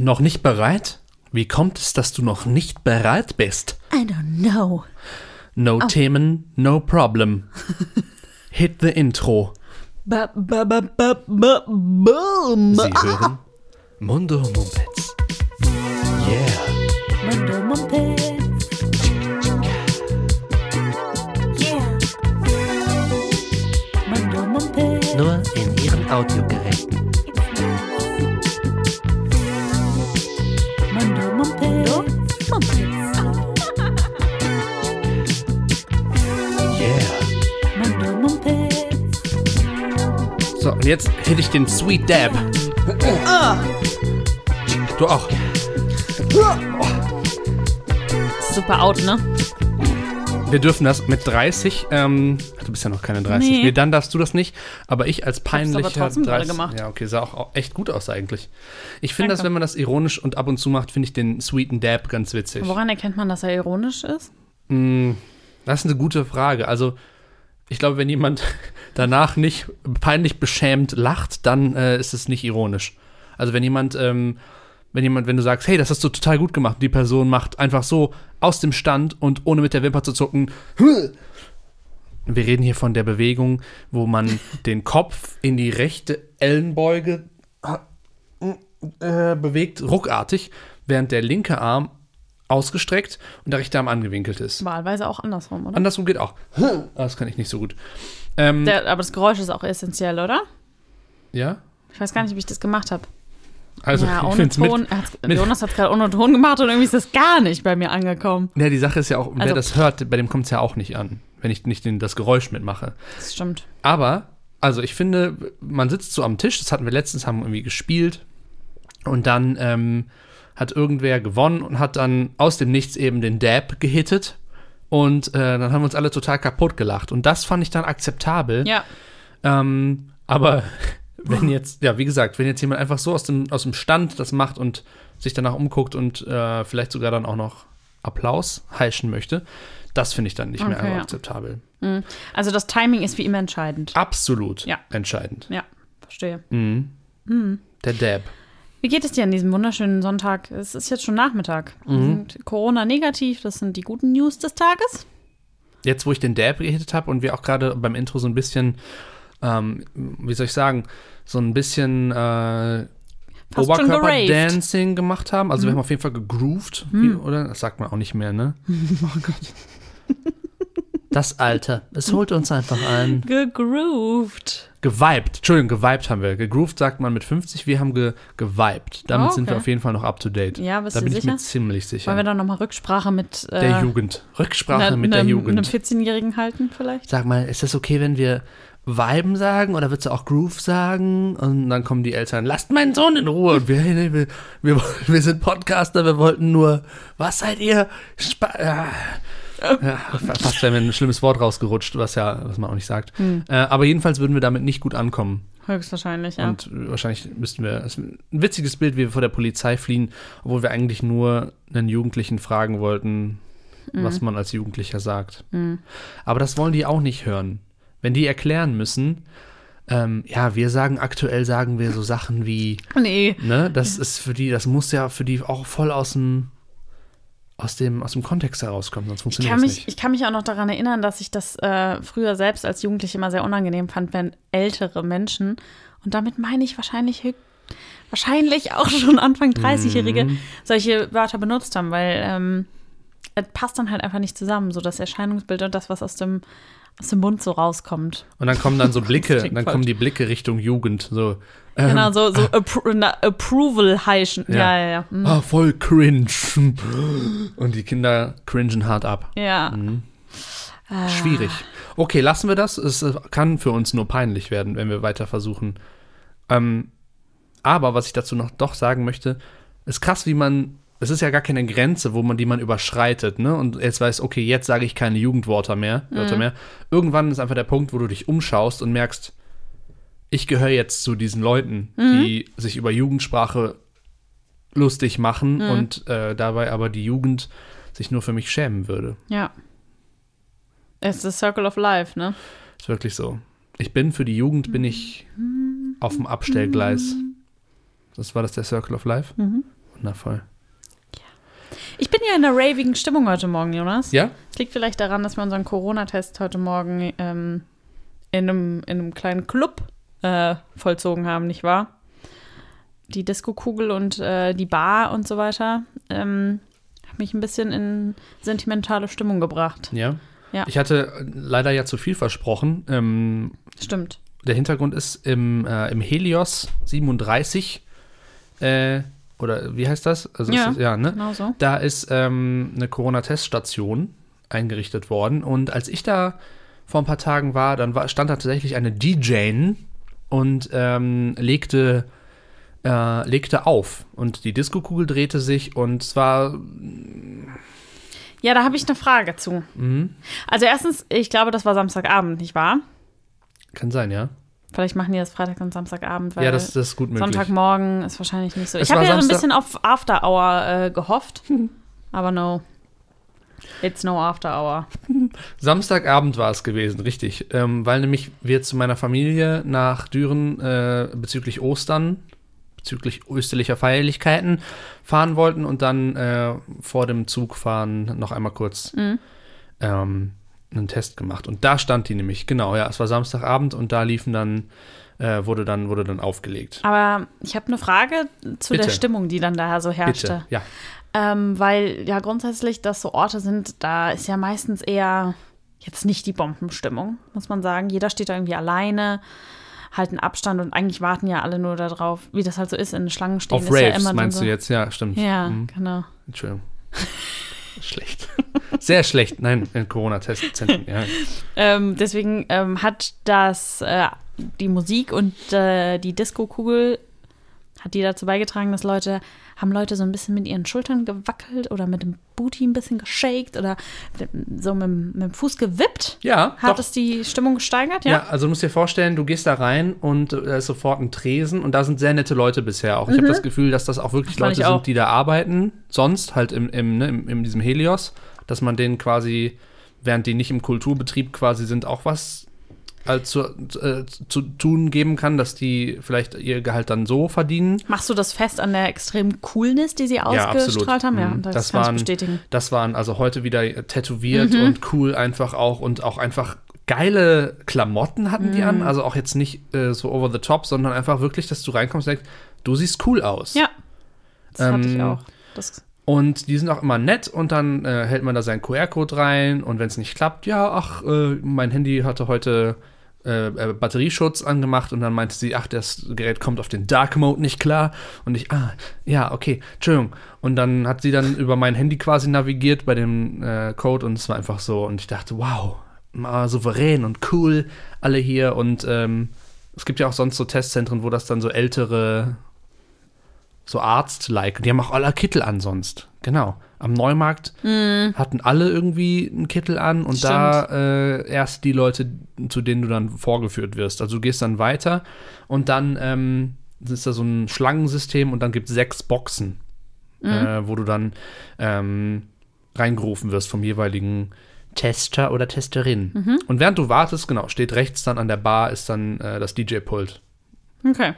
Noch nicht bereit? Wie kommt es, dass du noch nicht bereit bist? I don't know. No Themen, no problem. Hit the intro. Ba, ba, ba, ba, ba, boom. Sie hören Mundo Mumpets. Yeah. Mundo Mumpets. Jetzt hätte ich den Sweet Dab. Du auch. Super out, ne? Wir dürfen das mit 30. Ähm, du bist ja noch keine 30. Nee. Nee, dann darfst du das nicht. Aber ich als aber peinlicher trotzdem gerade gemacht. Ja, okay, sah auch, echt gut aus eigentlich. Ich finde das, wenn man das ironisch und ab und zu macht, finde ich den sweeten Dab ganz witzig. Woran erkennt man, dass er ironisch ist? Mm, Das ist eine gute Frage. Also, ich glaube, wenn jemand danach nicht peinlich beschämt lacht, dann äh, ist es nicht ironisch. Also, wenn jemand, ähm, wenn jemand, wenn du sagst, hey, das hast du total gut gemacht, die Person macht einfach so aus dem Stand und ohne mit der Wimper zu zucken. Wir reden hier von der Bewegung, wo man den Kopf in die rechte Ellenbeuge äh, bewegt, ruckartig, während der linke Arm ausgestreckt und der rechte Arm angewinkelt ist. Wahlweise auch andersrum, oder? Andersrum geht auch. Das kann ich nicht so gut. Ähm, Der, aber das Geräusch ist auch essentiell, oder? ja, Ich weiß gar nicht, wie ich das gemacht habe. also ja, ohne finde es mit. Ton. Hat's- mit- Jonas hat es gerade ohne Ton gemacht und irgendwie ist das gar nicht bei mir angekommen. Ja, die Sache ist ja auch, wer Also- das hört, bei dem kommt es ja auch nicht an, wenn ich nicht den, das Geräusch mitmache. Das stimmt. Aber, also ich finde, man sitzt so am Tisch, das hatten wir letztens, haben irgendwie gespielt und dann ähm, hat irgendwer gewonnen und hat dann aus dem Nichts eben den Dab gehittet und äh, dann haben wir uns alle total kaputt gelacht und das fand ich dann akzeptabel. Ja. Ähm, aber wenn jetzt, ja, wie gesagt, wenn jetzt jemand einfach so aus dem, aus dem Stand das macht und sich danach umguckt und äh, vielleicht sogar dann auch noch Applaus heischen möchte, das finde ich dann nicht mehr Okay, ja. akzeptabel. Also das Timing ist wie immer entscheidend. Absolut Ja. entscheidend. Ja, verstehe. Der Dab. Wie geht es dir an diesem wunderschönen Sonntag? Es ist jetzt schon Nachmittag. Sind Corona negativ, das sind die guten News des Tages. Jetzt, wo ich den Dab gehittet habe und wir auch gerade beim Intro so ein bisschen, ähm, wie soll ich sagen, so ein bisschen äh. Oberkörper-Dancing gemacht haben. Also wir haben auf jeden Fall gegroovt, wie, oder? Das sagt man auch nicht mehr, ne? oh Gott. Das Alter, es holt uns einfach ein. Gegrooved. Geweibt, Entschuldigung, geweibt haben wir. Gegrooved sagt man mit 50, wir haben ge geweibt. Damit Oh, sind wir okay. auf jeden Fall noch up to date. Ja, bist da du bin ich sicher? mir ziemlich sicher. Wollen wir dann nochmal Rücksprache mit äh, der Jugend. Rücksprache ne- mit der nem- Jugend. einem 14-Jährigen halten vielleicht? Sag mal, ist das okay, wenn wir Viben sagen oder würdest du auch Groove sagen? Und dann kommen die Eltern, lasst meinen Sohn in Ruhe. Und wir, wir, wir, wir sind Podcaster, wir wollten nur, was seid ihr? Spa ja. Ja, fast wäre mir ein schlimmes Wort rausgerutscht, was ja, was man auch nicht sagt. Äh, aber jedenfalls würden wir damit nicht gut ankommen. Höchstwahrscheinlich, ja. Und wahrscheinlich müssten wir, es ist ein witziges Bild, wie wir vor der Polizei fliehen, obwohl wir eigentlich nur einen Jugendlichen fragen wollten, was man als Jugendlicher sagt. Aber das wollen die auch nicht hören. Wenn die erklären müssen, ähm, ja, wir sagen aktuell, sagen wir so Sachen wie, nee. ne, das ist für die, das muss ja für die auch voll aus dem, aus dem, aus dem Kontext herauskommen, sonst Ich funktioniert mich, nicht. ich kann mich auch noch daran erinnern, dass ich das äh, früher selbst als Jugendliche immer sehr unangenehm fand, wenn ältere Menschen, und damit meine ich wahrscheinlich wahrscheinlich auch schon Anfang 30-Jährige, Mhm. solche Wörter benutzt haben, weil ähm, es passt dann halt einfach nicht zusammen, so das Erscheinungsbild und das, was aus dem, aus dem Mund so rauskommt. Und dann kommen dann so Blicke, dann kommen die Blicke Richtung Jugend, so, ähm, Genau, so, so appro na, Approval heischen. Ja, Ja. ja, ja. Mhm. ah, voll cringe. Und die Kinder cringen hart ab. Ja. Mhm. Ah. Schwierig. Okay, lassen wir das. Es äh, kann für uns nur peinlich werden, wenn wir weiter versuchen. Ähm, aber was ich dazu noch doch sagen möchte, ist krass, wie man. Es ist ja gar keine Grenze, wo man die man überschreitet, ne? Und jetzt weiß, okay, jetzt sage ich keine Jugendwörter mehr, Wörter mehr. Irgendwann ist einfach der Punkt, wo du dich umschaust und merkst, ich gehöre jetzt zu diesen Leuten, die sich über Jugendsprache lustig machen und äh, dabei aber die Jugend sich nur für mich schämen würde. Ja. Es ist the Circle of Life, ne? Ist wirklich so. Ich bin für die Jugend bin ich auf dem Abstellgleis. Das war das der Circle of Life. Und Wundervoll. Ich bin ja in einer ravigen Stimmung heute Morgen, Jonas. Ja? Es liegt vielleicht daran, dass wir unseren Corona-Test heute Morgen ähm, in, einem, in einem kleinen Club äh, vollzogen haben, nicht wahr? Die Disco-Kugel und äh, die Bar und so weiter ähm, hat mich ein bisschen in sentimentale Stimmung gebracht. Ja. Ja. Ich hatte leider ja zu viel versprochen. Ähm, Stimmt. der Hintergrund ist im, äh, im Helios 37. Äh, oder wie heißt das? Also Ja. ist, ja ne? Genau so. Da ist ähm, eine Corona-Teststation eingerichtet worden. Und als ich da vor ein paar Tagen war, dann war, stand da tatsächlich eine DJ und ähm, legte, äh, legte auf. Und die Diskokugel drehte sich und zwar Ja, da habe ich eine Frage zu. Mhm. Also erstens, ich glaube, das war Samstagabend, nicht wahr? kann sein, ja. Vielleicht machen die das Freitag und Samstagabend, weil Ja, das, das ist gut möglich. Sonntagmorgen ist wahrscheinlich nicht so. Es ich habe ja so ein bisschen auf After Hour äh, gehofft, aber no. It's no After Hour. Samstagabend war es gewesen, richtig. Ähm, weil nämlich wir zu meiner Familie nach Düren äh, bezüglich Ostern, bezüglich österlicher Feierlichkeiten fahren wollten und dann äh, vor dem Zugfahren noch einmal kurz ähm, einen Test gemacht. Und da stand die nämlich, genau, ja, es war Samstagabend und da liefen dann, äh, wurde dann, wurde dann aufgelegt. Aber ich habe eine Frage zu der Bitte. Stimmung, die dann da so herrschte. Bitte, ja. Ähm, weil ja grundsätzlich das so Orte sind, da ist ja meistens eher jetzt nicht die Bombenstimmung, muss man sagen. Jeder steht da irgendwie alleine, halten Abstand und eigentlich warten ja alle nur darauf, wie das halt so ist, in Schlangen stehen. Auf ist ja Raves immer dann meinst so, du jetzt? Ja, stimmt. Ja, Mhm. genau. Entschuldigung. schlecht. Sehr schlecht. Nein, in Corona-Testzentren, ja. Ähm, deswegen ähm, hat das äh, die Musik und äh, die Disco-Kugel hat die dazu beigetragen, dass Leute haben Leute so ein bisschen mit ihren Schultern gewackelt oder mit dem Booty ein bisschen geshakt oder so mit, dem- mit dem Fuß gewippt. Ja, Hat doch. es die Stimmung gesteigert? Ja, Ja. also du musst dir vorstellen, du gehst da rein und da ist sofort ein Tresen und da sind sehr nette Leute bisher auch. Ich habe das Gefühl, dass das auch wirklich Mhm. Das Leute auch. sind, die da arbeiten, sonst halt im, im, ne, im, in diesem Helios, dass man denen quasi, während die nicht im Kulturbetrieb quasi sind, auch was zu, äh, zu tun geben kann, dass die vielleicht ihr Gehalt dann so verdienen. Machst du das fest an der extremen Coolness, die sie Ja, ausgestrahlt haben? Ja, Mhm. das, Das kann ich waren- bestätigen. Das waren also heute wieder tätowiert Mhm. und cool einfach auch und auch einfach geile Klamotten hatten die Mhm. an. Also auch jetzt nicht äh, so over the top, sondern einfach wirklich, dass du reinkommst und denkst, du siehst cool aus. Ja, das hatte ich Ähm, auch. Das, Und die sind auch immer nett und dann äh, hält man da seinen QR-Code rein und wenn es nicht klappt, ja, ach, äh, mein Handy hatte heute äh, äh, Batterieschutz angemacht und dann meinte sie, ach, das Gerät kommt auf den Dark Mode nicht klar und ich, ah, ja, okay, Entschuldigung. Und dann hat sie dann über mein Handy quasi navigiert bei dem äh, Code und es war einfach so und ich dachte, wow, mal souverän und cool alle hier und ähm, es gibt ja auch sonst so Testzentren, wo das dann so ältere so Arzt-like. Die haben auch alle Kittel an. Genau. Am Neumarkt hatten alle irgendwie einen Kittel an und da äh, erst die Leute, zu denen du dann vorgeführt wirst. Also du gehst dann weiter und dann ähm, ist da so ein Schlangensystem und dann gibt es sechs Boxen, äh, wo du dann ähm, reingerufen wirst vom jeweiligen Tester oder Testerin. Und während du wartest, genau, steht rechts dann an der Bar ist dann äh, das DJ-Pult. okay.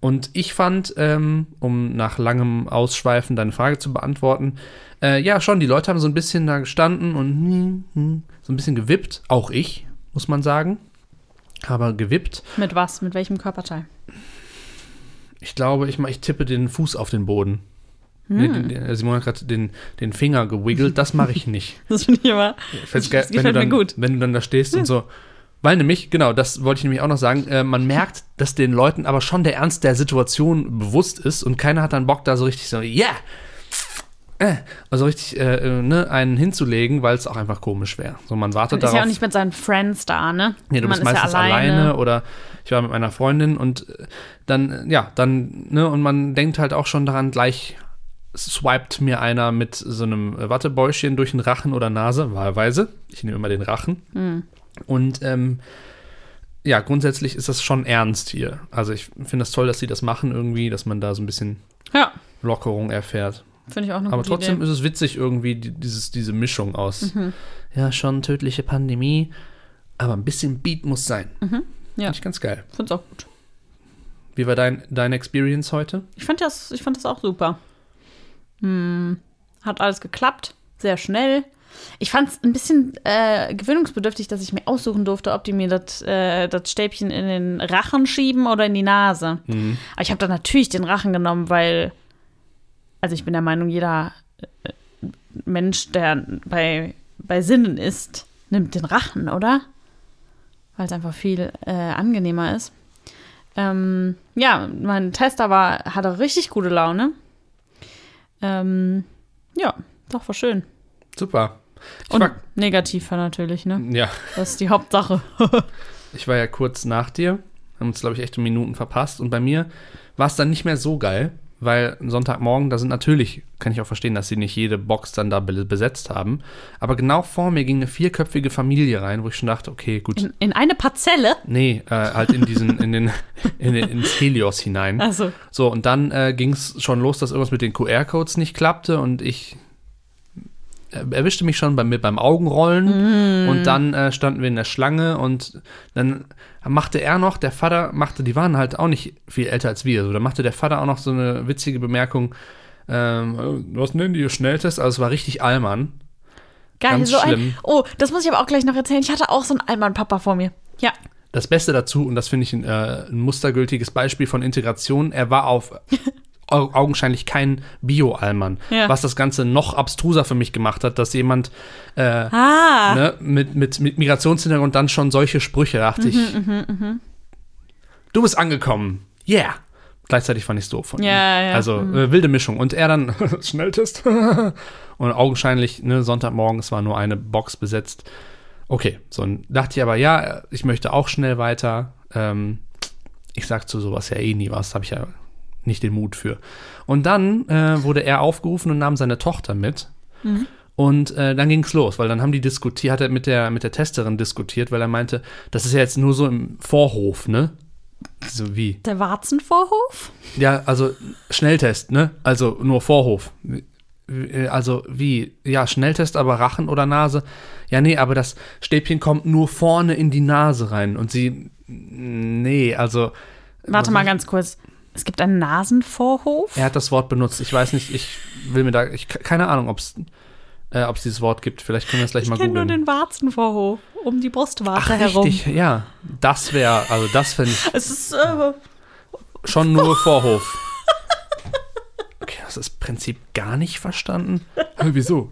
Und ich fand, ähm, um nach langem Ausschweifen deine Frage zu beantworten, äh, ja, schon, die Leute haben so ein bisschen da gestanden und hm, hm, so ein bisschen gewippt. Auch ich, muss man sagen. Aber gewippt. Mit was? Mit welchem Körperteil? Ich glaube, ich, ich tippe den Fuß auf den Boden. Nee, den, den, Simon hat gerade den, den Finger gewiggelt. Das mache ich nicht. Das finde ich immer. Ich Das geil, wenn, gefällt du mir dann, gut. wenn du dann da stehst und so. Weil nämlich, genau, das wollte ich nämlich auch noch sagen, äh, man merkt, dass den Leuten aber schon der Ernst der Situation bewusst ist und keiner hat dann Bock, da so richtig so, yeah! Äh, also richtig äh, äh, ne, einen hinzulegen, weil es auch einfach komisch wäre. So, man wartet Man ist darauf. ja auch nicht mit seinen Friends da, ne? Nee, du Man bist meistens alleine. oder ich war mit meiner Freundin und äh, dann, ja, dann, ne, und man denkt halt auch schon daran, gleich swiped mir einer mit so einem äh, Wattebäuschen durch den Rachen oder Nase, wahlweise. Ich nehme immer den Rachen. Und ähm, ja, grundsätzlich ist das schon ernst hier. Also ich finde das toll, dass sie das machen irgendwie, dass man da so ein bisschen Ja, Lockerung erfährt. finde ich auch eine Aber trotzdem Idee. ist es witzig irgendwie, die, dieses, diese Mischung aus, Mhm. ja, schon tödliche Pandemie, aber ein bisschen Beat muss sein. Ja. Finde ich ganz geil. Finde es auch gut. Wie war dein, deine Experience heute? Ich fand das, ich fand das auch super. Hat alles geklappt, sehr schnell. Ich fand es ein bisschen äh, gewöhnungsbedürftig, dass ich mir aussuchen durfte, ob die mir das äh, Stäbchen in den Rachen schieben oder in die Nase. Aber ich habe dann natürlich den Rachen genommen, weil, also ich bin der Meinung, jeder äh, Mensch, der bei, bei Sinnen ist, nimmt den Rachen, oder? Weil es einfach viel äh, angenehmer ist. Ähm, ja, mein Tester war, hatte richtig gute Laune. Ähm, ja, doch, war schön. Super. Ich Und war, negativ war natürlich, ne? ja, Das ist die Hauptsache. ich war ja kurz nach dir, haben uns, glaube ich, echt um Minuten verpasst. Und bei mir war es dann nicht mehr so geil, weil Sonntagmorgen, da sind natürlich, kann ich auch verstehen, dass sie nicht jede Box dann da be- besetzt haben. Aber genau vor mir ging eine vierköpfige Familie rein, wo ich schon dachte, okay, gut. In, in eine Parzelle? Nee, äh, halt in diesen, in den, in den, ins Helios hinein. Also, So, und dann äh, ging es schon los, dass irgendwas mit den QR-Codes nicht klappte und ich erwischte mich schon beim, beim Augenrollen und dann äh, standen wir in der Schlange und dann machte er noch, der Vater machte, die waren halt auch nicht viel älter als wir, so, da machte der Vater auch noch so eine witzige Bemerkung, ähm, was nennen die Schnelltest? Also es war richtig Allmann. geil. Ganz so schlimm. ein. Oh, das muss ich aber auch gleich noch erzählen. Ich hatte auch so einen Allmann-Papa vor mir. Ja. Das Beste dazu, und das finde ich ein, äh, ein mustergültiges Beispiel von Integration, er war auf au- augenscheinlich kein Bio-Allmann. Ja. Was das Ganze noch abstruser für mich gemacht hat, dass jemand äh, Ah. ne, mit, mit, mit Migrationshintergrund dann schon solche Sprüche, dachte ich. Mhm, Du bist angekommen. Yeah. Gleichzeitig fand ich es doof von Ja, ihm. ja. Also äh, wilde Mischung. Und er dann, Schnelltest. und augenscheinlich, ne, Sonntagmorgen, es war nur eine Box besetzt. Okay, so dachte ich aber, ja, ich möchte auch schnell weiter. Ähm, ich sag zu sowas ja eh nie was, habe ich ja nicht den Mut für. Und dann äh, wurde er aufgerufen und nahm seine Tochter mit. Und äh, dann ging's los, weil dann haben die diskutiert, hat er mit der, mit der Testerin diskutiert, weil er meinte, das ist ja jetzt nur so im Vorhof, ne? So wie? Der Warzenvorhof? Ja, also Schnelltest, ne? Also nur Vorhof. Also wie? Ja, Schnelltest, aber Rachen oder Nase? Ja, nee, aber das Stäbchen kommt nur vorne in die Nase rein. Und sie, nee, also. Warte mal ganz kurz. Es gibt einen Nasenvorhof? Er hat das Wort benutzt. Ich weiß nicht, ich will mir da, ich, keine Ahnung, ob es äh, dieses Wort gibt. Vielleicht können wir es gleich ich mal kenne nur googeln. den Warzenvorhof. Um die Brustwarze Ach, herum. richtig, ja. Das wäre, also das finde ich Es ist. Äh, schon nur Vorhof. Okay, hast du das Prinzip gar nicht verstanden? Wieso?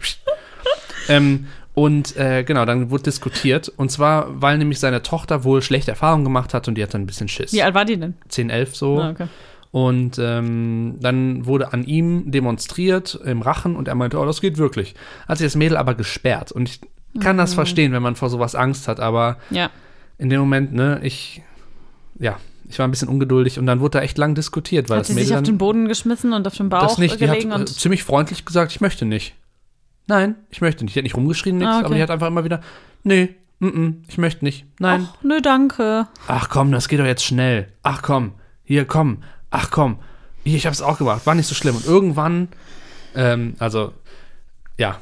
ähm, und äh, genau, dann wurde diskutiert. Und zwar, weil nämlich seine Tochter wohl schlechte Erfahrungen gemacht hat und die hat dann ein bisschen Schiss. wie alt war die denn? 10, 11 so. Ah, okay. Und ähm, dann wurde an ihm demonstriert im Rachen und er meinte, oh, das geht wirklich. Hat sich das Mädel aber gesperrt. Und ich kann das verstehen, wenn man vor sowas Angst hat, aber Ja. in dem Moment, ne, ich, ja, ich war ein bisschen ungeduldig und dann wurde da echt lang diskutiert, weil Hat das sie Mädel sich auf den Boden geschmissen und auf den Bauch das nicht, die hat gelegen äh, und. ziemlich freundlich gesagt, ich möchte nicht. Nein, ich möchte nicht. Die hat nicht rumgeschrien, nichts, Ah, okay. aber die hat einfach immer wieder, nee, mm -mm, ich möchte nicht. Nein. Ach, nö, danke. Ach komm, das geht doch jetzt schnell. Ach komm, hier komm. Ach komm, ich hab's auch gemacht. War nicht so schlimm. Und irgendwann, ähm, also, ja,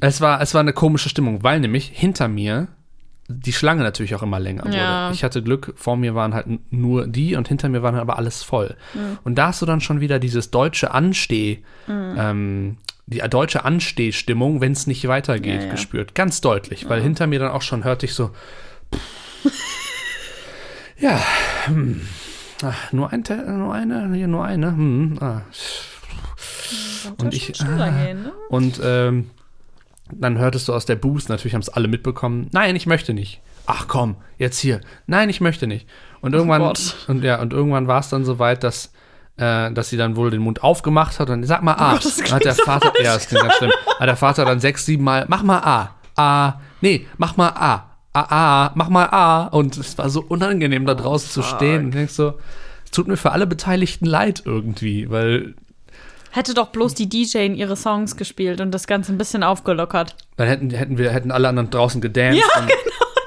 es war, es war eine komische Stimmung, weil nämlich hinter mir die Schlange natürlich auch immer länger wurde. Ja. Ich hatte Glück, vor mir waren halt nur die und hinter mir waren aber alles voll. Und da hast du dann schon wieder dieses deutsche Ansteh, ähm, die deutsche Anstehstimmung, wenn es nicht weitergeht, Ja, ja. gespürt. Ganz deutlich, weil hinter mir dann auch schon hörte ich so, ja, hm, ach, nur, ein, nur eine, hier nur eine, hm, ah. Und ich- ah. gehen, ne? Und ähm, dann hörtest du aus der Boost, natürlich haben es alle mitbekommen, nein, ich möchte nicht. Ach komm, jetzt hier. Nein, ich möchte nicht. Und irgendwann, Gott. und ja, und irgendwann war es dann so weit, dass, äh, dass sie dann wohl den Mund aufgemacht hat und sag mal A. Gott, das Dann hat der Vater, ja, das klingt ganz schlimm. Hat der Vater dann sechs, sieben Mal, mach mal A. A. Nee, mach mal A. A, A, mach mal A. Und es war so unangenehm, da draußen zu stehen. Und denkst so, es tut mir für alle Beteiligten leid irgendwie, weil Hätte doch bloß die DJ in ihre Songs gespielt und das Ganze ein bisschen aufgelockert. Dann hätten, hätten wir hätten alle anderen draußen gedanced Ja, und,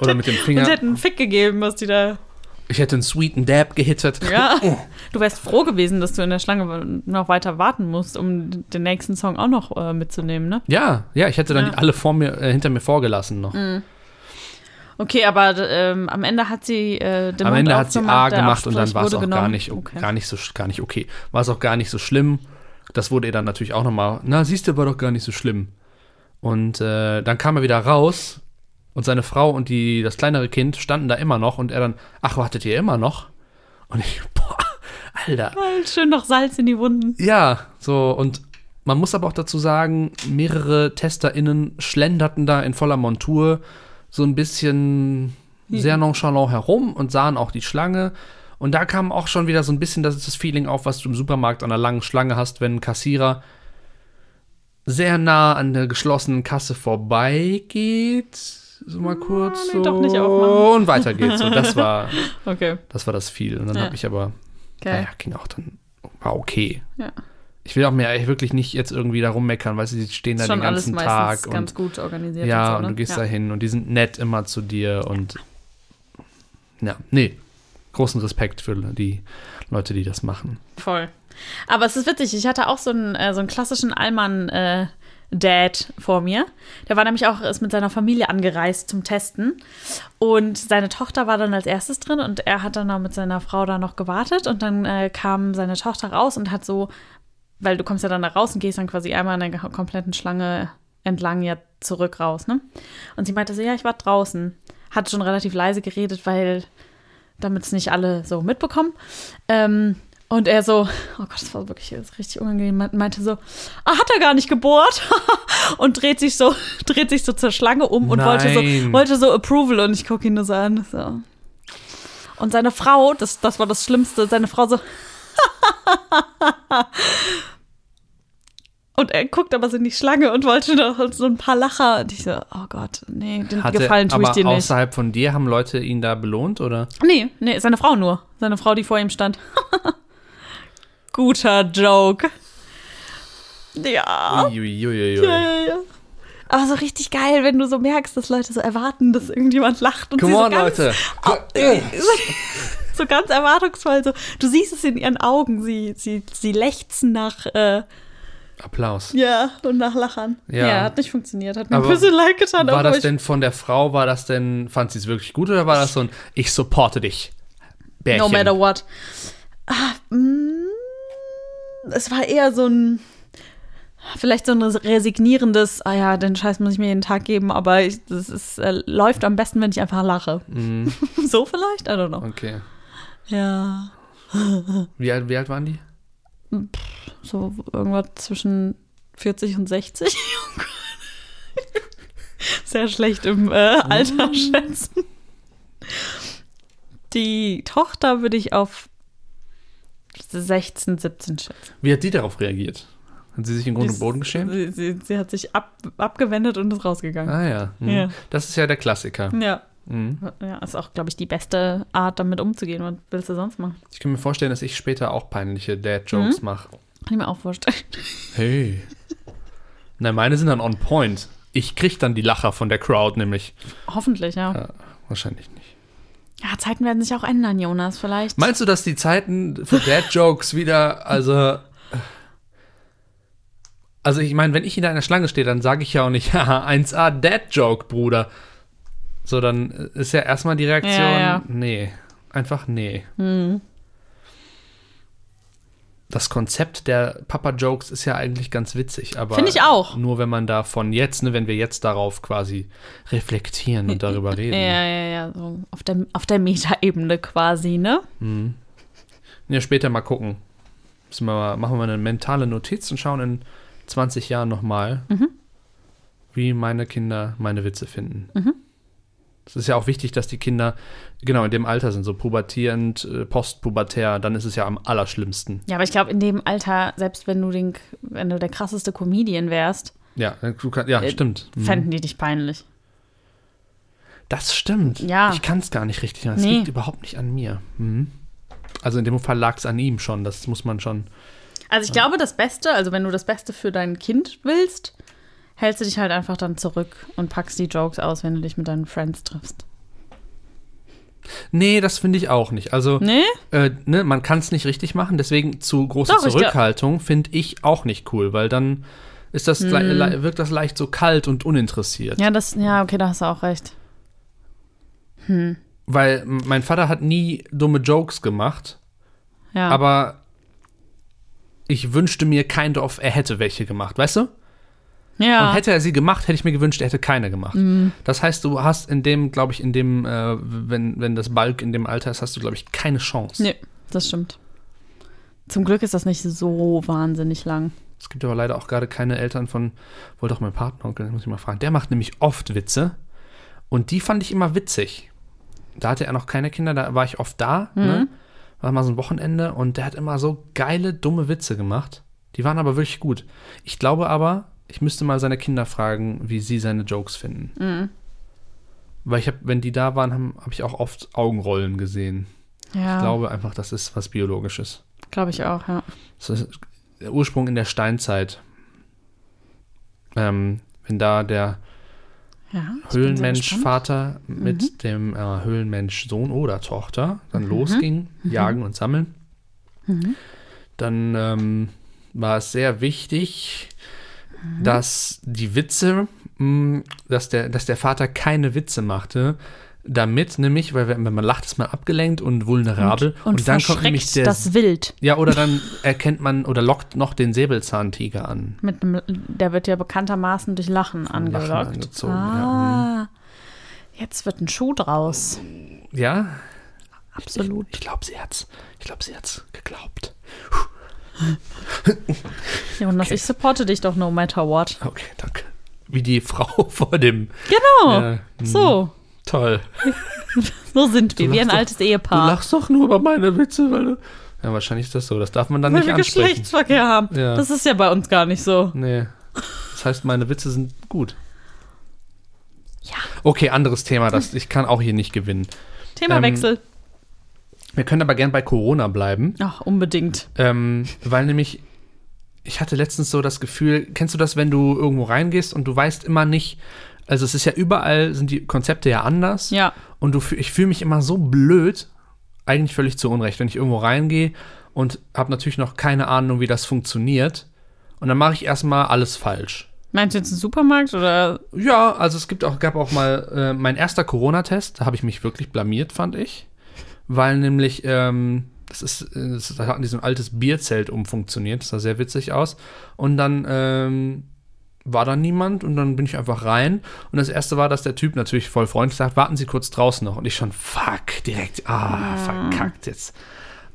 oder mit dem Und Finger. hätten einen Fick gegeben, was die da. Ich hätte einen sweeten Dab gehittet. Ja. Du wärst froh gewesen, dass du in der Schlange noch weiter warten musst, um den nächsten Song auch noch äh, mitzunehmen, ne? Ja, ja, ich hätte dann Ja. alle vor mir, äh, hinter mir vorgelassen noch. Okay, aber ähm, am Ende hat sie äh, den Am Mund Ende hat sie A gemacht und dann war es auch genommen. gar nicht, Okay. gar nicht so, gar nicht okay. War es auch gar nicht so schlimm. das wurde ihr dann natürlich auch nochmal, na, siehst du, war doch gar nicht so schlimm. Und äh, dann kam er wieder raus und seine Frau und die, das kleinere Kind standen da immer noch und er dann, ach, wartet ihr immer noch? Und ich, boah, Alter. Schön noch Salz in die Wunden. Ja, so, und man muss aber auch dazu sagen, mehrere TesterInnen schlenderten da in voller Montur so ein bisschen sehr nonchalant herum und sahen auch die Schlange. Und da kam auch schon wieder so ein bisschen das, das Feeling auf, was du im Supermarkt an einer langen Schlange hast, wenn ein Kassierer sehr nah an der geschlossenen Kasse vorbeigeht. So mal kurz. nee, so, doch nicht aufmachen. Und weiter geht's. Und das war, Okay. das war das viel. Und dann Ja. habe ich aber, Geil. naja, ging auch dann, war okay. Ja. Ich will auch mehr wirklich nicht jetzt irgendwie da rummeckern, weil sie stehen da den alles ganzen meistens Tag ganz und gut organisiert. ja, so, und ne? du gehst ja. da hin und die sind nett immer zu dir und ja, nee, großen Respekt für die Leute, die das machen. Voll. Aber es ist witzig, ich hatte auch so einen, äh, so einen klassischen Allmann- äh, Dad vor mir. Der war nämlich auch ist mit seiner Familie angereist zum Testen. Und seine Tochter war dann als erstes drin und er hat dann noch mit seiner Frau da noch gewartet. Und dann äh, kam seine Tochter raus und hat so, weil du kommst ja dann da raus und gehst dann quasi einmal an der kompletten Schlange entlang ja zurück raus, ne? Und sie meinte so, ja, ich war draußen. Hat schon relativ leise geredet, weil damit es nicht alle so mitbekommen. Ähm, und er so, oh Gott, das war wirklich das richtig unangenehm, me- meinte so, ah, hat er gar nicht gebohrt und dreht sich so, dreht sich so zur Schlange um und wollte so, wollte so Approval und ich gucke ihn nur so an. So. Und seine Frau, das, das war das Schlimmste, seine Frau so, und er guckt aber so in die Schlange und wollte noch so ein paar Lacher. Und ich so, oh Gott, nee, den Hatte, Gefallen tue ich aber dir nicht. außerhalb von dir haben Leute ihn da belohnt oder? Nee, nee, seine Frau nur. Seine Frau, die vor ihm stand. Guter Joke. Ja. Uiuiuiui. Ja, ja, ja. Aber so richtig geil, wenn du so merkst, dass Leute so erwarten, dass irgendjemand lacht und Come sie so on, ganz, Leute. so ganz erwartungsvoll. So, du siehst es in ihren Augen. Sie, sie, sie lechzen nach, äh, Applaus. ja, und nach Lachern. Ja. Ja, hat nicht funktioniert. Hat mir ein Aber bisschen leid getan. War das denn von der Frau, war das denn, fand sie es wirklich gut oder war das so ein, ich supporte dich? Bärchen. No matter what. Ah, mm, es war eher so ein, vielleicht so ein resignierendes, ah ja, den Scheiß muss ich mir jeden Tag geben, aber ich, das ist, äh, läuft am besten, wenn ich einfach lache. Mhm, so vielleicht? I don't know. okay. Ja, Wie alt, wie alt waren die? so irgendwas zwischen 40 und 60. Sehr schlecht im äh, Alter schätzen. Die Tochter würde ich auf 16, 17 schätzen. Wie hat die darauf reagiert? Hat sie sich in Grund und Boden geschämt? Sie, sie, sie hat sich ab, abgewendet und ist rausgegangen. Ah ja. Mhm. Ja. Das ist ja der Klassiker. Ja. Mhm. Ja, ist auch, glaube ich, die beste Art, damit umzugehen. Was willst du sonst machen? Ich kann mir vorstellen, dass ich später auch peinliche Dad-Jokes mache. Kann ich mir auch vorstellen. Hey. Nein, meine sind dann on point. Ich krieg dann die Lacher von der Crowd, nämlich. Hoffentlich, ja. Ja, wahrscheinlich nicht. Ja, Zeiten werden sich auch ändern, Jonas, vielleicht. Meinst du, dass die Zeiten für Dad-Jokes wieder, also. Also, ich meine, wenn ich in einer Schlange stehe, dann sage ich ja auch nicht, haha, 1A Dad-Joke, Bruder. So, dann ist ja erstmal die Reaktion, Ja, ja. nee. Einfach nee. Hm. Das Konzept der Papa-Jokes ist ja eigentlich ganz witzig, aber. Finde ich auch. Nur wenn man da von jetzt, ne, wenn wir jetzt darauf quasi reflektieren und darüber reden. Ja, ja, ja, so auf der, auf der Metaebene quasi, ne? Ja, später mal gucken. Wir mal, machen wir mal eine mentale Notiz und schauen in 20 Jahren nochmal, wie meine Kinder meine Witze finden. Es ist ja auch wichtig, dass die Kinder genau in dem Alter sind, so pubertierend, äh, postpubertär, dann ist es ja am allerschlimmsten. Ja, aber ich glaube, in dem Alter, selbst wenn du, den, wenn du der krasseste Comedian wärst, Ja, kann, ja Äh, stimmt. Mhm. fänden die dich peinlich. Das stimmt. Ja. Ich kann es gar nicht richtig. Das Nee. liegt überhaupt nicht an mir. Mhm. Also in dem Fall lag es an ihm schon. Das muss man schon. Also ich glaube, das Beste, also wenn du das Beste für dein Kind willst, hältst du dich halt einfach dann zurück und packst die Jokes aus, wenn du dich mit deinen Friends triffst. Nee, das finde ich auch nicht. Also, Nee? äh, ne, man kann es nicht richtig machen. Deswegen zu große Doch, Zurückhaltung finde ich auch nicht cool, weil dann ist das le- wirkt das leicht so kalt und uninteressiert. Hm. Ja, das, ja, okay, da hast du auch recht. Weil m- mein Vater hat nie dumme Jokes gemacht, Ja. aber ich wünschte mir kind of, er hätte welche gemacht, weißt du? Ja. Und hätte er sie gemacht, hätte ich mir gewünscht, er hätte keine gemacht. Das heißt, du hast in dem, glaube ich, in dem, äh, wenn, wenn das Balk in dem Alter ist, hast du, glaube ich, keine Chance. nee, das stimmt. Zum Glück ist das nicht so wahnsinnig lang. Es gibt aber leider auch gerade keine Eltern von, wohl doch mein Partneronkel, muss ich mal fragen. Der macht nämlich oft Witze und die fand ich immer witzig. Da hatte er noch keine Kinder, da war ich oft da, ne? War mal so ein Wochenende und der hat immer so geile, dumme Witze gemacht. Die waren aber wirklich gut. Ich glaube aber, ich müsste mal seine Kinder fragen, wie sie seine Jokes finden. Weil ich habe, wenn die da waren, habe hab ich auch oft Augenrollen gesehen. Ja, Ich glaube einfach, das ist was Biologisches. glaube ich auch, ja. Das ist der Ursprung in der Steinzeit. Ähm, wenn da der ja. Höhlenmensch-Vater mit dem äh, Höhlenmensch-Sohn oder Tochter dann losging, jagen und sammeln, dann ähm, war es sehr wichtig, dass die Witze, mh, dass der, dass der Vater keine Witze machte, damit nämlich, weil wenn man lacht, ist man abgelenkt und vulnerabel Und, dann kommt nämlich der das Wild. ja, oder dann erkennt man oder lockt noch den Säbelzahntiger an. Mit einem, der wird ja bekanntermaßen durch Lachen angelockt. angezogen, ah, jetzt wird ein Schuh draus. Ja, Absolut. ich glaube, sie hat's. Ich glaube, sie hat's geglaubt. Jonas, okay. ich supporte dich doch no matter what. Okay, danke. Wie die Frau vor dem. Genau. Hm, so, Toll. so sind wir, Du wie ein doch- altes Du Ehepaar. lachst doch nur über meine Witze, weil du. Ja, wahrscheinlich ist das so. Das darf man dann Weil nicht wir ansprechen. Geschlechtsverkehr haben. Ja. Das ist ja bei uns gar nicht so. Nee. Das heißt, meine Witze sind gut. Ja. Okay, anderes Thema. Das, ich kann auch hier nicht gewinnen. Themawechsel. Wir können aber gern bei Corona bleiben. Ach, unbedingt. Ähm, weil nämlich, ich hatte letztens so das Gefühl, kennst du das, wenn du irgendwo reingehst und du weißt immer nicht, also es ist ja überall, sind die Konzepte ja anders. Ja. Und du, ich fühle mich immer so blöd, eigentlich völlig zu Unrecht, wenn ich irgendwo reingehe und habe natürlich noch keine Ahnung, wie das funktioniert. Und dann mache ich erstmal alles falsch. Meinst du jetzt einen Supermarkt oder? Ja, also es gibt auch, gab auch mal äh, mein erster Corona-Test, da habe ich mich wirklich blamiert, fand ich. Weil nämlich, ähm, das ist, äh, das da hatten die so ein altes Bierzelt umfunktioniert, das sah sehr witzig aus. Und dann ähm, war da niemand und dann bin ich einfach rein. Und das erste war, dass der Typ natürlich voll freundlich sagt, warten Sie kurz draußen noch. Und ich schon, fuck, direkt, ah, verkackt jetzt.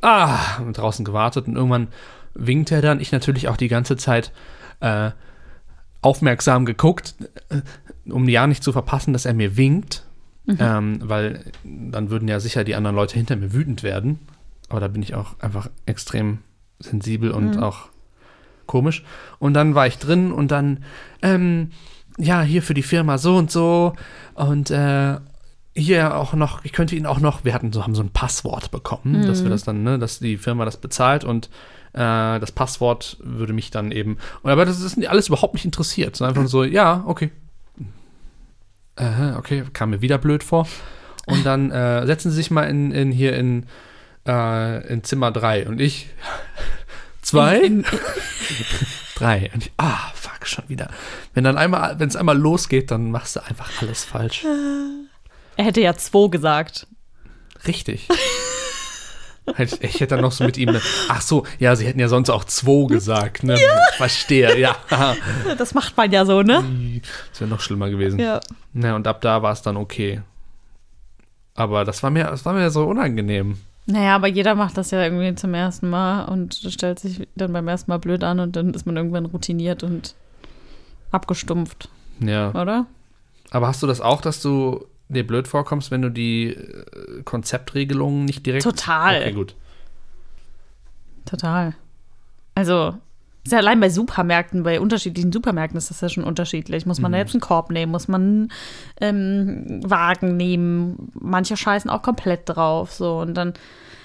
Ah, und draußen gewartet und irgendwann winkt er dann. Ich natürlich auch die ganze Zeit äh, aufmerksam geguckt, äh, um ja nicht zu verpassen, dass er mir winkt. Ähm, weil dann würden ja sicher die anderen Leute hinter mir wütend werden. Aber da bin ich auch einfach extrem sensibel und auch komisch. Und dann war ich drin und dann, ähm, ja, hier für die Firma so und so und äh, hier auch noch, ich könnte Ihnen auch noch, wir hatten so, haben so ein Passwort bekommen, dass wir das dann, ne, dass die Firma das bezahlt und äh, das Passwort würde mich dann eben, und aber das ist alles überhaupt nicht interessiert, sondern einfach so, ja, okay. Äh, okay, kam mir wieder blöd vor. Und dann äh, setzen Sie sich mal in, in hier in, äh, in Zimmer 3 und ich zwei, In, drei. Und ich, ah, fuck, schon wieder. Wenn dann einmal, wenn es einmal losgeht, dann machst du einfach alles falsch. er hätte ja zwei gesagt. Richtig. Ich hätte dann noch so mit ihm, ach so, ja, sie hätten ja sonst auch zwei gesagt, ne? Verstehe, ja. Das macht man ja so, ne? Das wäre noch schlimmer gewesen. Ja. Ja, und ab da war es dann okay. Aber das war mir, das war mir so unangenehm. Naja, aber jeder macht das ja irgendwie zum ersten Mal und stellt sich dann beim ersten Mal blöd an und dann ist man irgendwann routiniert und abgestumpft, Ja. oder? Aber hast du das auch, dass du dir blöd vorkommst, wenn du die äh, Konzeptregelungen nicht direkt. Total. Okay, gut. Total. Also, ist ja allein bei Supermärkten, bei unterschiedlichen Supermärkten ist das ja schon unterschiedlich. Muss man da jetzt einen Korb nehmen? Muss man ähm, Wagen nehmen? Manche scheißen auch komplett drauf. So. Und dann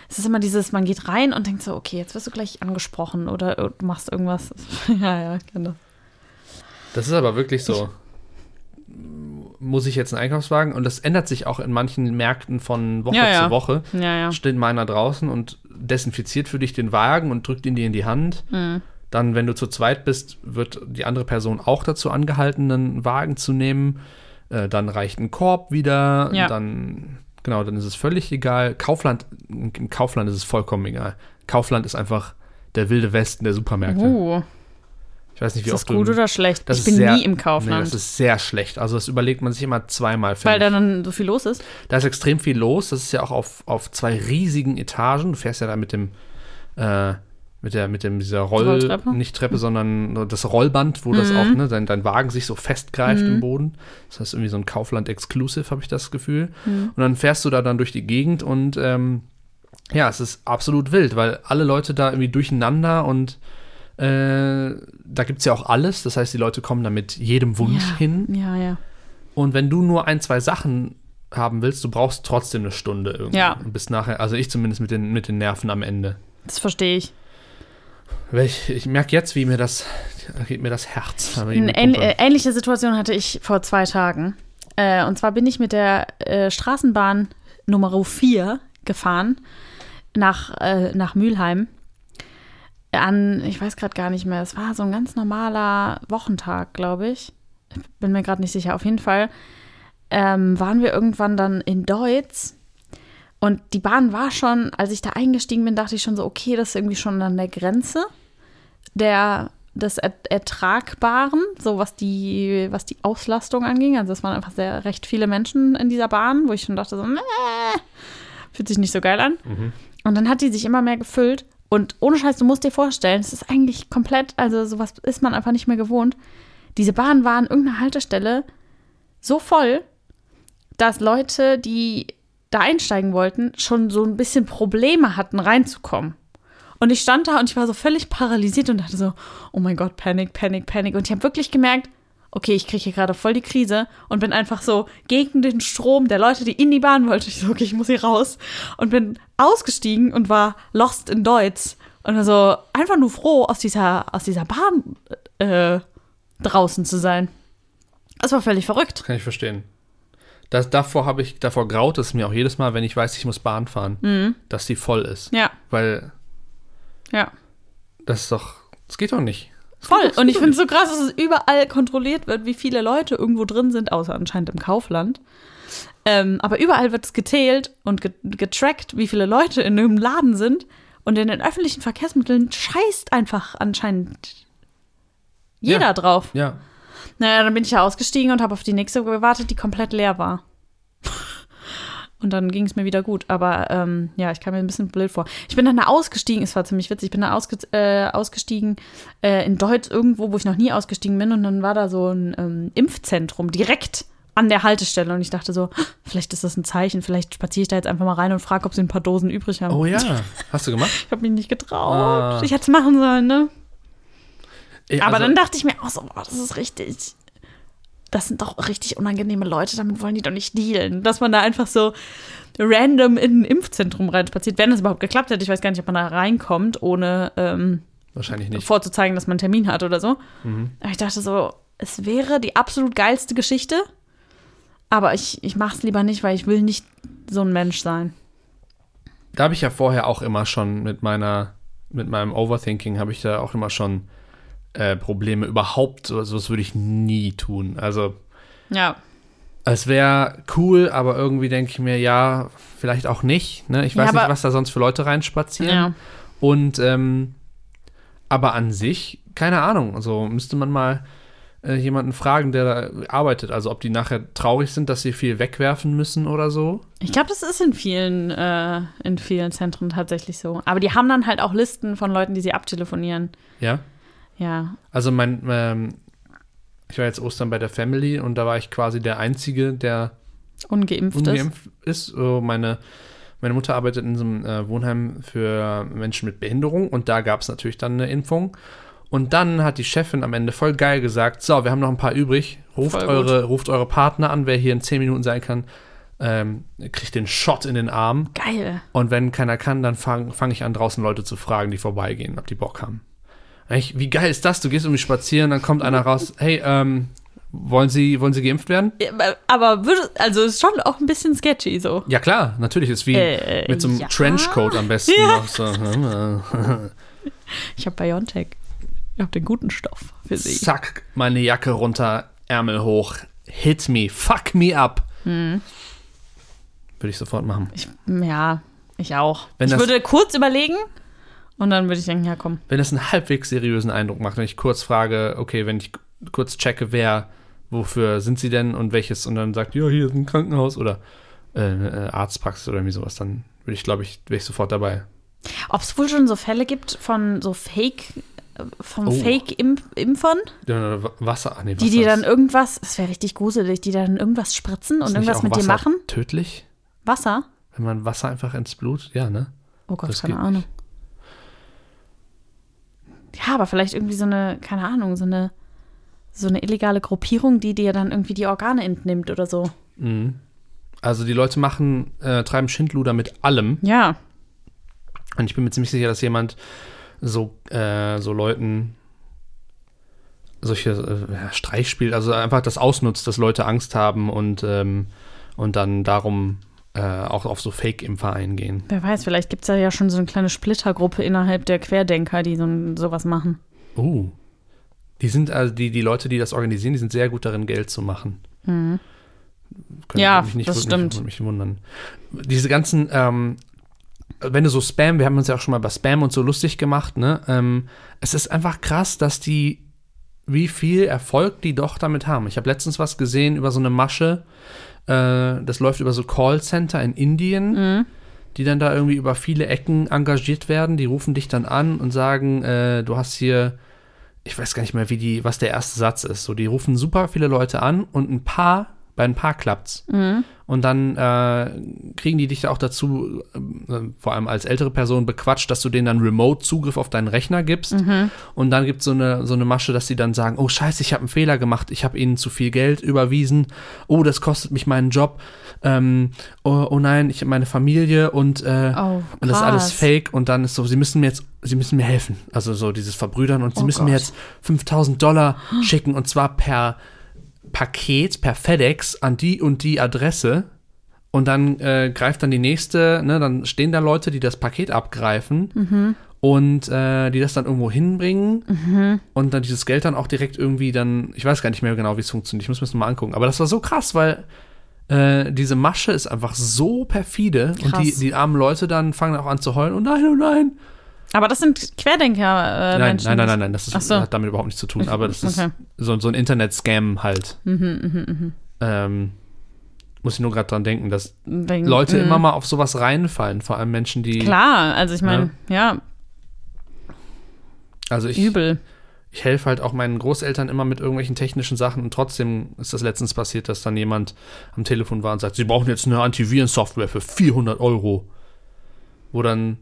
ist es immer dieses, man geht rein und denkt so, okay, jetzt wirst du gleich angesprochen oder äh, du machst irgendwas. ja, ja, ich kenn das. Das ist aber wirklich so. Muss ich jetzt einen Einkaufswagen? Und das ändert sich auch in manchen Märkten von Woche Ja, ja. zu Woche. Ja, ja. Steht meiner draußen und desinfiziert für dich den Wagen und drückt ihn dir in die Hand. Mhm. Dann, wenn du zu zweit bist, wird die andere Person auch dazu angehalten, einen Wagen zu nehmen. Äh, dann reicht ein Korb wieder. Ja. Dann, genau, dann ist es völlig egal. Kaufland, im Kaufland ist es vollkommen egal. Kaufland ist einfach der wilde Westen der Supermärkte. Uh, Ich weiß nicht, wie ist das oft du. gut oder schlecht? das ich ist bin sehr- nie im Nee, Kaufland, das ist sehr schlecht. Also das überlegt man sich immer zweimal. weil da dann so viel los ist. Da ist extrem viel los. Das ist ja auch auf, auf zwei riesigen Etagen. Du fährst ja da mit dem, äh, mit der, mit dem, dieser Roll, Rolltreppe? nicht Treppe, sondern das Rollband, wo das auch, ne, dein, dein Wagen sich so festgreift im Boden. Das heißt irgendwie so ein Kaufland-Exclusive, habe ich das Gefühl. Und dann fährst du da dann durch die Gegend und ähm, ja, es ist absolut wild, weil alle Leute da irgendwie durcheinander und äh, da gibt es ja auch alles. Das heißt, die Leute kommen da mit jedem Wunsch ja. hin. Ja, ja. Und wenn du nur ein, zwei Sachen haben willst, du brauchst trotzdem eine Stunde irgendwie. Ja. Und nachher, also ich zumindest mit den, mit den Nerven am Ende. Das verstehe ich. Ich, ich merke jetzt, wie mir das, geht mir das Herz. Eine äh, ähnliche Situation hatte ich vor zwei Tagen. Äh, und zwar bin ich mit der äh, Straßenbahn Nummer 4 gefahren nach, äh, nach Mülheim. An, ich weiß gerade gar nicht mehr, es war so ein ganz normaler Wochentag, glaube ich. Bin mir gerade nicht sicher. Auf jeden Fall ähm, waren wir irgendwann dann in Deutz. Und die Bahn war schon, als ich da eingestiegen bin, dachte ich schon so, okay, das ist irgendwie schon an der Grenze der des Er Ertragbaren, so was die, was die Auslastung anging. Also es waren einfach sehr recht viele Menschen in dieser Bahn, wo ich schon dachte, so, nee, fühlt sich nicht so geil an. Und dann hat die sich immer mehr gefüllt. Und ohne Scheiß, du musst dir vorstellen, es ist eigentlich komplett, also sowas ist man einfach nicht mehr gewohnt. Diese Bahn war an irgendeiner Haltestelle so voll, dass Leute, die da einsteigen wollten, schon so ein bisschen Probleme hatten, reinzukommen. Und ich stand da und ich war so völlig paralysiert und dachte so, oh mein Gott, Panik, Panik, Panik. Und ich habe wirklich gemerkt, okay, ich kriege hier gerade voll die Krise und bin einfach so gegen den Strom der Leute, die in die Bahn wollten. Ich so, okay, ich muss hier raus. Und bin ausgestiegen und war lost in Deutsch. Und also einfach nur froh, aus dieser, aus dieser Bahn äh, draußen zu sein. Das war völlig verrückt. Kann ich verstehen. Das, davor habe ich, davor graut es mir auch jedes Mal, wenn ich weiß, ich muss Bahn fahren, Mhm. dass die voll ist. Ja, Weil ja. das ist doch, das geht doch nicht. Voll. Und ich finde es so krass, dass es überall kontrolliert wird, wie viele Leute irgendwo drin sind, außer anscheinend im Kaufland. Ähm, aber überall wird es gezählt und ge getrackt, wie viele Leute in einem Laden sind. Und in den öffentlichen Verkehrsmitteln scheißt einfach anscheinend jeder Ja. drauf. Ja. Naja, dann bin ich ja ausgestiegen und habe auf die nächste gewartet, die komplett leer war. Und dann ging es mir wieder gut. Aber ähm, ja, ich kam mir ein bisschen blöd vor. Ich bin dann da ausgestiegen, es war ziemlich witzig, ich bin da ausge äh, ausgestiegen äh, in Deutsch irgendwo, wo ich noch nie ausgestiegen bin. Und dann war da so ein ähm, Impfzentrum direkt an der Haltestelle. Und ich dachte so, vielleicht ist das ein Zeichen, vielleicht spaziere ich da jetzt einfach mal rein und frage, ob sie ein paar Dosen übrig haben. Oh ja. Hast du gemacht? Ich habe mich nicht getraut. Ah. Ich hätte es machen sollen, ne? Aber also- dann dachte ich mir auch so, boah, das ist richtig. Das sind doch richtig unangenehme Leute, damit wollen die doch nicht dealen. Dass man da einfach so random in ein Impfzentrum reinspaziert, wenn es überhaupt geklappt hätte. Ich weiß gar nicht, ob man da reinkommt, ohne ähm, Wahrscheinlich nicht. vorzuzeigen, dass man einen Termin hat oder so. Mhm. Aber ich dachte so, es wäre die absolut geilste Geschichte, aber ich, ich mache es lieber nicht, weil ich will nicht so ein Mensch sein. Da habe ich ja vorher auch immer schon mit meiner, mit meinem Overthinking habe ich da auch immer schon äh, Probleme. Überhaupt, so sowas würde ich nie tun. Also Ja, es wäre cool, aber irgendwie denke ich mir, ja, vielleicht auch nicht. Ne? Ich Ja, weiß nicht, aber- was da sonst für Leute reinspazieren. ja. Und ähm, aber an sich, keine Ahnung. Also müsste man mal äh, jemanden fragen, der da arbeitet. Also ob die nachher traurig sind, dass sie viel wegwerfen müssen oder so. Ich glaube, das ist in vielen, äh, in vielen Zentren tatsächlich so. Aber die haben dann halt auch Listen von Leuten, die sie abtelefonieren. Ja. Ja. Also mein, ähm, ich war jetzt Ostern bei der Family und da war ich quasi der Einzige, der Ungeimpft ist. ungeimpft ist. So meine, meine Mutter arbeitet in so einem äh, Wohnheim für Menschen mit Behinderung und da gab es natürlich dann eine Impfung. Und dann hat die Chefin am Ende voll geil gesagt: So, wir haben noch ein paar übrig. Ruft, eure, ruft eure Partner an, wer hier in 10 Minuten sein kann. Ähm, kriegt den Shot in den Arm. Geil. Und wenn keiner kann, dann fange fang ich an, draußen Leute zu fragen, die vorbeigehen, ob die Bock haben. Eigentlich, wie geil ist das? Du gehst irgendwie spazieren, dann kommt einer raus, hey, ähm, wollen Sie, wollen Sie geimpft werden? Ja, Aber würde, also ist schon auch ein bisschen sketchy so. Ja klar, natürlich, ist wie Äh, mit so einem ja. Trenchcoat am besten Ja. So. hm, Ich habe Biontech. Ich habe den guten Stoff für sie. Zack, meine Jacke runter, Ärmel hoch, hit me, fuck me up. Hm. Würde ich sofort machen. Ich, ja, ich auch. Wenn ich würde kurz überlegen Und dann würde ich denken, ja komm. Wenn es einen halbwegs seriösen Eindruck macht, wenn ich kurz frage, okay, wenn ich kurz checke, wer, wofür sind sie denn und welches und dann sagt, ja, hier ist ein Krankenhaus oder äh, eine Arztpraxis oder irgendwie sowas, dann würde ich, glaube ich, wäre ich sofort dabei. Ob es wohl schon so Fälle gibt von so Fake, äh, von Oh. Fake-Impfern, Ja, Wasser, nee, die Wasser dir dann irgendwas, das wäre richtig gruselig, die dann irgendwas spritzen und nicht irgendwas mit dir Wasser machen? Tödlich? Wasser? Wenn man Wasser einfach ins Blut, ja, ne? Oh Gott, Das keine Ahnung. Ja, aber vielleicht irgendwie so eine, keine Ahnung, so eine, so eine illegale Gruppierung, die dir dann irgendwie die Organe entnimmt oder so. Mhm. Also die Leute machen, äh, treiben Schindluder mit allem. Ja. Und ich bin mir ziemlich sicher, dass jemand so, äh, so Leuten solche äh, Streich spielt, also einfach das ausnutzt, dass Leute Angst haben und, ähm, und dann darum äh, auch auf so Fake-Impfer eingehen. Wer weiß, vielleicht gibt es ja schon so eine kleine Splittergruppe innerhalb der Querdenker, die so, sowas machen. Oh. Die sind, also die, die Leute, die das organisieren, die sind sehr gut darin, Geld zu machen. Mhm. Ja, mich das wund- stimmt. Würde mich wundern. Diese ganzen, ähm, wenn du so Spam, wir haben uns ja auch schon mal bei Spam und so lustig gemacht, ne? Ähm, es ist einfach krass, dass die, wie viel Erfolg die doch damit haben. Ich habe letztens was gesehen über so eine Masche, äh, das läuft über so Callcenter in Indien, Mhm. die dann da irgendwie über viele Ecken engagiert werden. Die rufen dich dann an und sagen, äh, du hast hier, ich weiß gar nicht mehr, wie die, was der erste Satz ist. So, die rufen super viele Leute an und ein paar, bei ein paar klappt's. Und dann äh, kriegen die dich auch dazu, äh, vor allem als ältere Person, bequatscht, dass du denen dann Remote-Zugriff auf deinen Rechner gibst. Und dann gibt es so eine, so eine Masche, dass sie dann sagen, oh scheiße, ich habe einen Fehler gemacht, ich habe ihnen zu viel Geld überwiesen, oh, das kostet mich meinen Job, ähm, oh, oh nein, ich habe meine Familie und, äh, Oh, und das ist alles fake und dann ist so, sie müssen mir jetzt, sie müssen mir helfen. Also so dieses Verbrüdern und sie Oh müssen mir Gott. jetzt 5000 Dollar schicken und zwar per Paket, per FedEx an die und die Adresse. Und dann äh, greift dann die nächste, ne, dann stehen da Leute, die das Paket abgreifen Mhm. und äh, die das dann irgendwo hinbringen und dann dieses Geld dann auch direkt irgendwie dann, ich weiß gar nicht mehr genau, wie es funktioniert, ich muss mir das mal angucken. Aber das war so krass, weil äh, diese Masche ist einfach so perfide und die, Krass. die armen Leute dann fangen auch an zu heulen, oh nein, oh nein. Aber das sind Querdenker. Äh, nein, Menschen. nein, nein, nein, nein, das ist, so. hat damit überhaupt nichts zu tun, aber das ist Okay. so, so ein Internet-Scam halt. Mhm, Ähm, muss ich nur gerade dran denken, dass Wegen- Leute Mhm. immer mal auf sowas reinfallen, vor allem Menschen, die. Klar, also ich meine, ja, Also ich, übel. ich helfe halt auch meinen Großeltern immer mit irgendwelchen technischen Sachen und trotzdem ist das letztens passiert, dass dann jemand am Telefon war und sagt, sie brauchen jetzt eine Antivirensoftware für 400 Euro. Wo dann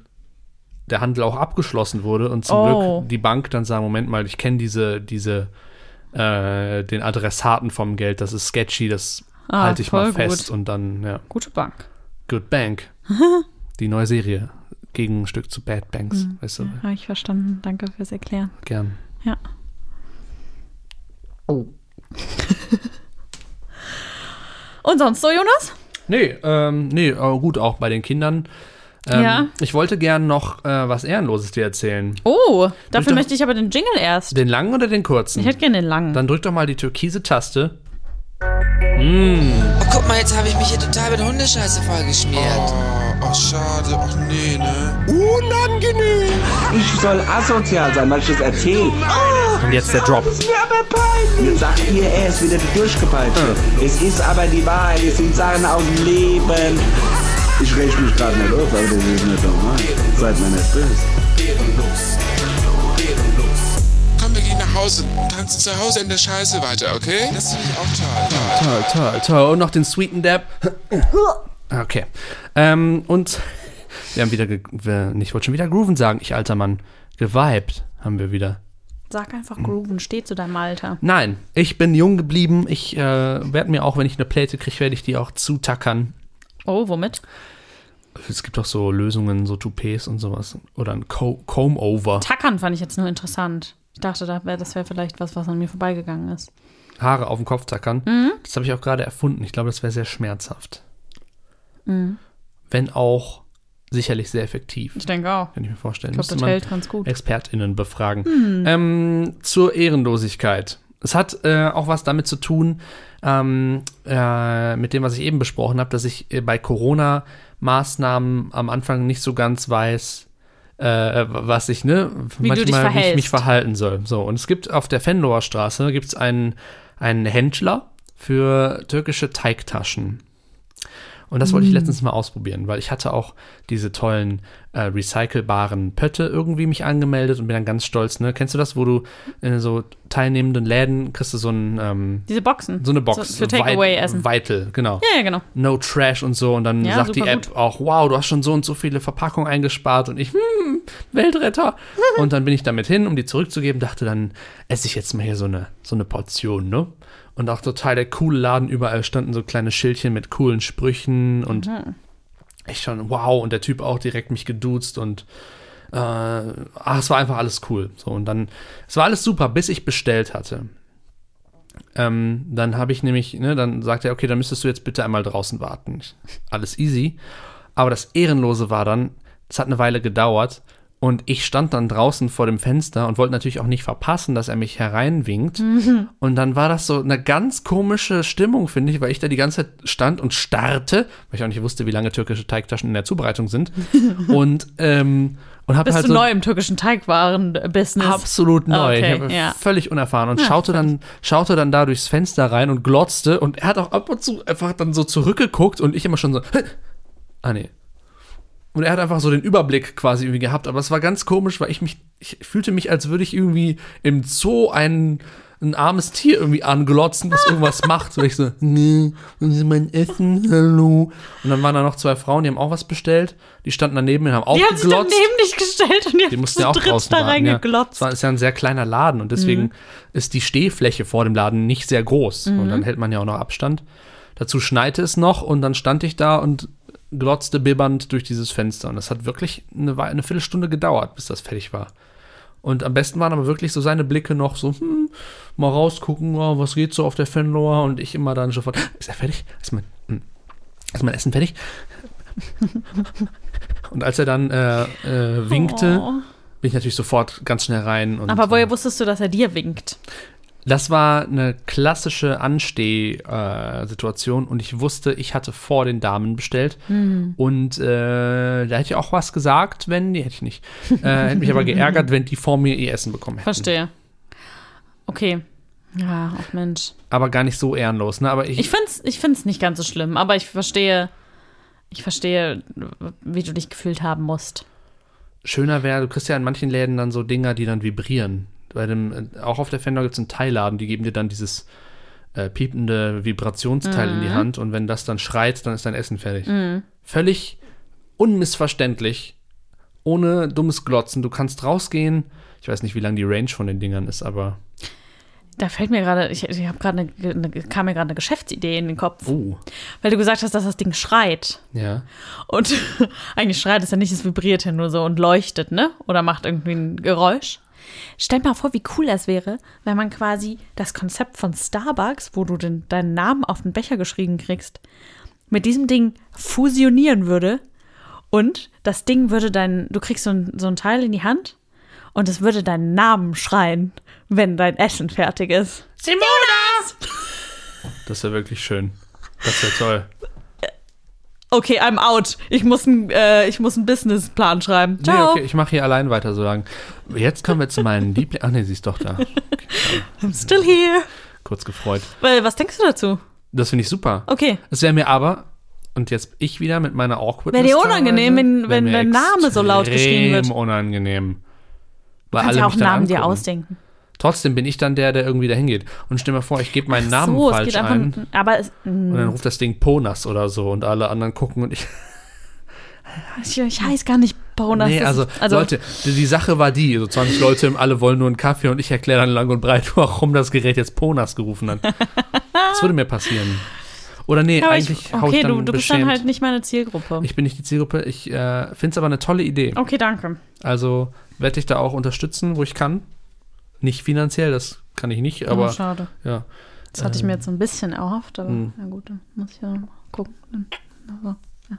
der Handel auch abgeschlossen wurde und zum Oh. Glück die Bank dann sagt, Moment mal, ich kenne diese, diese, äh, den Adressaten vom Geld, das ist sketchy, das Ah, halte ich mal fest gut. und dann, ja, Gute Bank. Good Bank. die neue Serie. Gegenstück zu Bad Banks, Mhm. weißt du, Habe ich verstanden. Danke fürs Erklären. gern. Ja. Und sonst so, Jonas? Nee, ähm, nee, aber gut, auch bei den Kindern. Ähm, Ja. Ich wollte gern noch äh, was Ehrenloses dir erzählen. Oh, dafür doch- möchte ich aber den Jingle erst. Den langen oder den kurzen? Ich hätte gerne den langen. Dann drück doch mal die türkise Taste. Oh, guck mal, jetzt habe ich mich hier total mit Hundescheiße vollgeschmiert. Oh, ach schade, ach nee, ne? Unangenehm. Ich soll asozial sein, weil ich das erzähle. Und jetzt der Drop. Ist mir aber peinlich. Jetzt sagt ihr, er ist wieder durchgepeitscht. Es ist aber die Wahrheit, es sind Sachen aus dem Leben. Ich reg mich gerade nicht auf, aber das ist nicht normal. Seid mir nicht böse. Komm, wir gehen nach Hause und tanzen zu Hause in der Scheiße weiter, okay? Das finde ich auch toll. toll. Toll, toll. Und noch den sweeten Dab. Okay. Ähm, und wir haben wieder, wir, ich wollte schon wieder grooven sagen, ich alter Mann. Geweibt haben wir wieder. Sag einfach grooven, steh zu deinem Alter. Nein, ich bin jung geblieben. Ich äh, werde mir auch, wenn ich eine Pläte kriege, werde ich die auch zutackern. Oh, womit? Es gibt auch so Lösungen, so Toupets und sowas. Oder ein Co Comb-Over. Tackern fand ich jetzt nur interessant. Ich dachte, das wäre vielleicht was, was an mir vorbeigegangen ist. Haare auf den Kopf tackern. Mhm. Das habe ich auch gerade erfunden. Ich glaube, das wäre sehr schmerzhaft. Mhm. Wenn auch sicherlich sehr effektiv. Ich denke auch. Kann ich mir vorstellen. Ich glaube, das hält ganz gut. ExpertInnen befragen. Ähm, zur Ehrenlosigkeit. Es hat äh, auch was damit zu tun, ähm, äh, mit dem, was ich eben besprochen habe, dass ich äh, bei Corona-Maßnahmen am Anfang nicht so ganz weiß, äh, was ich, ne, Wie dich wie ich mich verhalten soll. So, und es gibt auf der Fenloher Straße gibt's einen, einen Händler für türkische Teigtaschen. Und das wollte Mm. ich letztens mal ausprobieren, weil ich hatte auch diese tollen äh, recycelbaren Pötte irgendwie mich angemeldet und bin dann ganz stolz, ne? Kennst du das, wo du in so teilnehmenden Läden kriegst du so, ein, ähm, Diese Boxen. so eine Box. So, für Takeaway-Essen. Vital, genau. Ja, ja, genau. No Trash und so. Und dann Ja, sagt die App auch, wow, du hast schon so und so viele Verpackungen eingespart. Und ich, hm, Weltretter. und dann bin ich damit hin, um die zurückzugeben. Dachte, dann esse ich jetzt mal hier so eine, so eine Portion, ne? Und auch total der coole Laden. Überall standen so kleine Schildchen mit coolen Sprüchen. Und ich schon, wow. Und der Typ auch direkt mich geduzt. Und äh, ach, es war einfach alles cool. So, und dann, es war alles super, bis ich bestellt hatte. Ähm, dann habe ich nämlich, ne, dann sagt er, okay, dann müsstest du jetzt bitte einmal draußen warten. Alles easy. Aber das Ehrenlose war dann, es hat eine Weile gedauert und ich stand dann draußen vor dem Fenster und wollte natürlich auch nicht verpassen, dass er mich hereinwinkt. Und dann war das so eine ganz komische Stimmung, finde ich, weil ich da die ganze Zeit stand und starrte, weil ich auch nicht wusste, wie lange türkische Teigtaschen in der Zubereitung sind. und ähm, und habe Bist halt du so neu im türkischen Teigwaren-Business? absolut neu. Okay, ich war ja. völlig unerfahren und schaute dann schaute dann da durchs Fenster rein und glotzte und er hat auch ab und zu einfach dann so zurückgeguckt und ich immer schon so ah nee. Und er hat einfach so den Überblick quasi irgendwie gehabt, aber es war ganz komisch, weil ich mich ich fühlte mich als würde ich irgendwie im Zoo ein ein armes Tier irgendwie anglotzen, das irgendwas macht. Und ich so, nee, und ist mein Essen, hallo. Und dann waren da noch zwei Frauen, die haben auch was bestellt. Die standen daneben und haben auch Die haben sich dann geglotzt. neben dich gestellt und die, Die haben mussten ja auch draußen da ja. reingeglotzt. Es war- ist ja ein sehr kleiner Laden und deswegen Mhm. ist die Stehfläche vor dem Laden nicht sehr groß. Und dann hält man ja auch noch Abstand. Dazu schneite es noch und dann stand ich da und glotzte bibbernd durch dieses Fenster. Und das hat wirklich eine, eine Viertelstunde gedauert, bis das fertig war. Und am besten waren aber wirklich so seine Blicke noch so, hm, mal rausgucken, oh, was geht so auf der Fenloer und ich immer dann sofort, ist er fertig? Ist mein, hm, ist mein Essen fertig? und als er dann äh, äh, winkte, Oh. bin ich natürlich sofort ganz schnell rein. Aber woher wusstest du, dass er dir winkt? Das war eine klassische Ansteh-Situation und ich wusste, ich hatte vor den Damen bestellt. Hm. Und äh, da hätte ich auch was gesagt, wenn, die hätte ich nicht. Äh, hätte mich aber geärgert, wenn die vor mir ihr Essen bekommen hätten. Verstehe. Okay. Ja, ach Mensch. Aber gar nicht so ehrenlos, ne? Aber ich, Ich find's, ich find's nicht ganz so schlimm, aber ich verstehe, ich verstehe, wie du dich gefühlt haben musst. schöner wäre, du kriegst ja in manchen Läden dann so Dinger, die dann vibrieren. Bei dem, auch auf der Fender gibt es einen Teilladen, die geben dir dann dieses äh, piepende Vibrationsteil in die Hand und wenn das dann schreit, dann ist dein Essen fertig. Völlig unmissverständlich, ohne dummes Glotzen. Du kannst rausgehen. Ich weiß nicht, wie lang die Range von den Dingern ist, aber. Da fällt mir gerade, ich, ich habe gerade kam mir gerade eine Geschäftsidee in den Kopf, Oh, weil du gesagt hast, dass das Ding schreit. ja. Und eigentlich schreit es ja nicht, es vibriert ja nur so und leuchtet, ne? Oder macht irgendwie ein Geräusch. Stell dir mal vor, wie cool das wäre, wenn man quasi das Konzept von Starbucks, wo du den, deinen Namen auf den Becher geschrieben kriegst, mit diesem Ding fusionieren würde und das Ding würde dein, du kriegst so ein, so ein Teil in die Hand und es würde deinen Namen schreien, wenn dein Essen fertig ist. Das wäre wirklich schön. Das wäre toll. Okay, I'm out. Ich muss, ein, äh, ich muss einen Businessplan schreiben. Nee, Ciao. okay, ich mache hier allein weiter so lang. Jetzt kommen wir zu meinen Lieblingen. Ach nee, sie ist doch da. I'm still here. Kurz gefreut. Weil, was denkst du dazu? Das finde ich super. Okay. Es wäre mir aber, und jetzt ich wieder mit meiner Awkwardness. Wäre dir unangenehm, wenn- wenn dein Name so laut geschrien wird. unangenehm. Weil Kannst alle ja auch Namen dir ausdenken. Trotzdem bin ich dann der, der irgendwie dahin geht. Und stell mir vor, ich gebe meinen Namen so, falsch ein. Aber es, Und dann ruft das Ding Ponas oder so und alle anderen gucken und ich. ich, ich heiße gar nicht Bonus. nee, also, ist- Leute, die, die Sache war die, so 20 Leute, alle wollen nur einen Kaffee und ich erkläre dann lang und breit, warum das Gerät jetzt Ponas gerufen hat. Das würde mir passieren. Oder nee, aber eigentlich ich, hau ich okay, dann du, du bist dann halt nicht meine Zielgruppe. Ich bin nicht die Zielgruppe. Ich äh, finde es aber eine tolle Idee. okay, danke. Also werde ich da auch unterstützen, wo ich kann. Nicht finanziell, das kann ich nicht, Aber aber schade. ja. Das hatte ich mir jetzt so ein bisschen erhofft, aber Hm. na gut, dann muss ich ja noch gucken. Also, ja.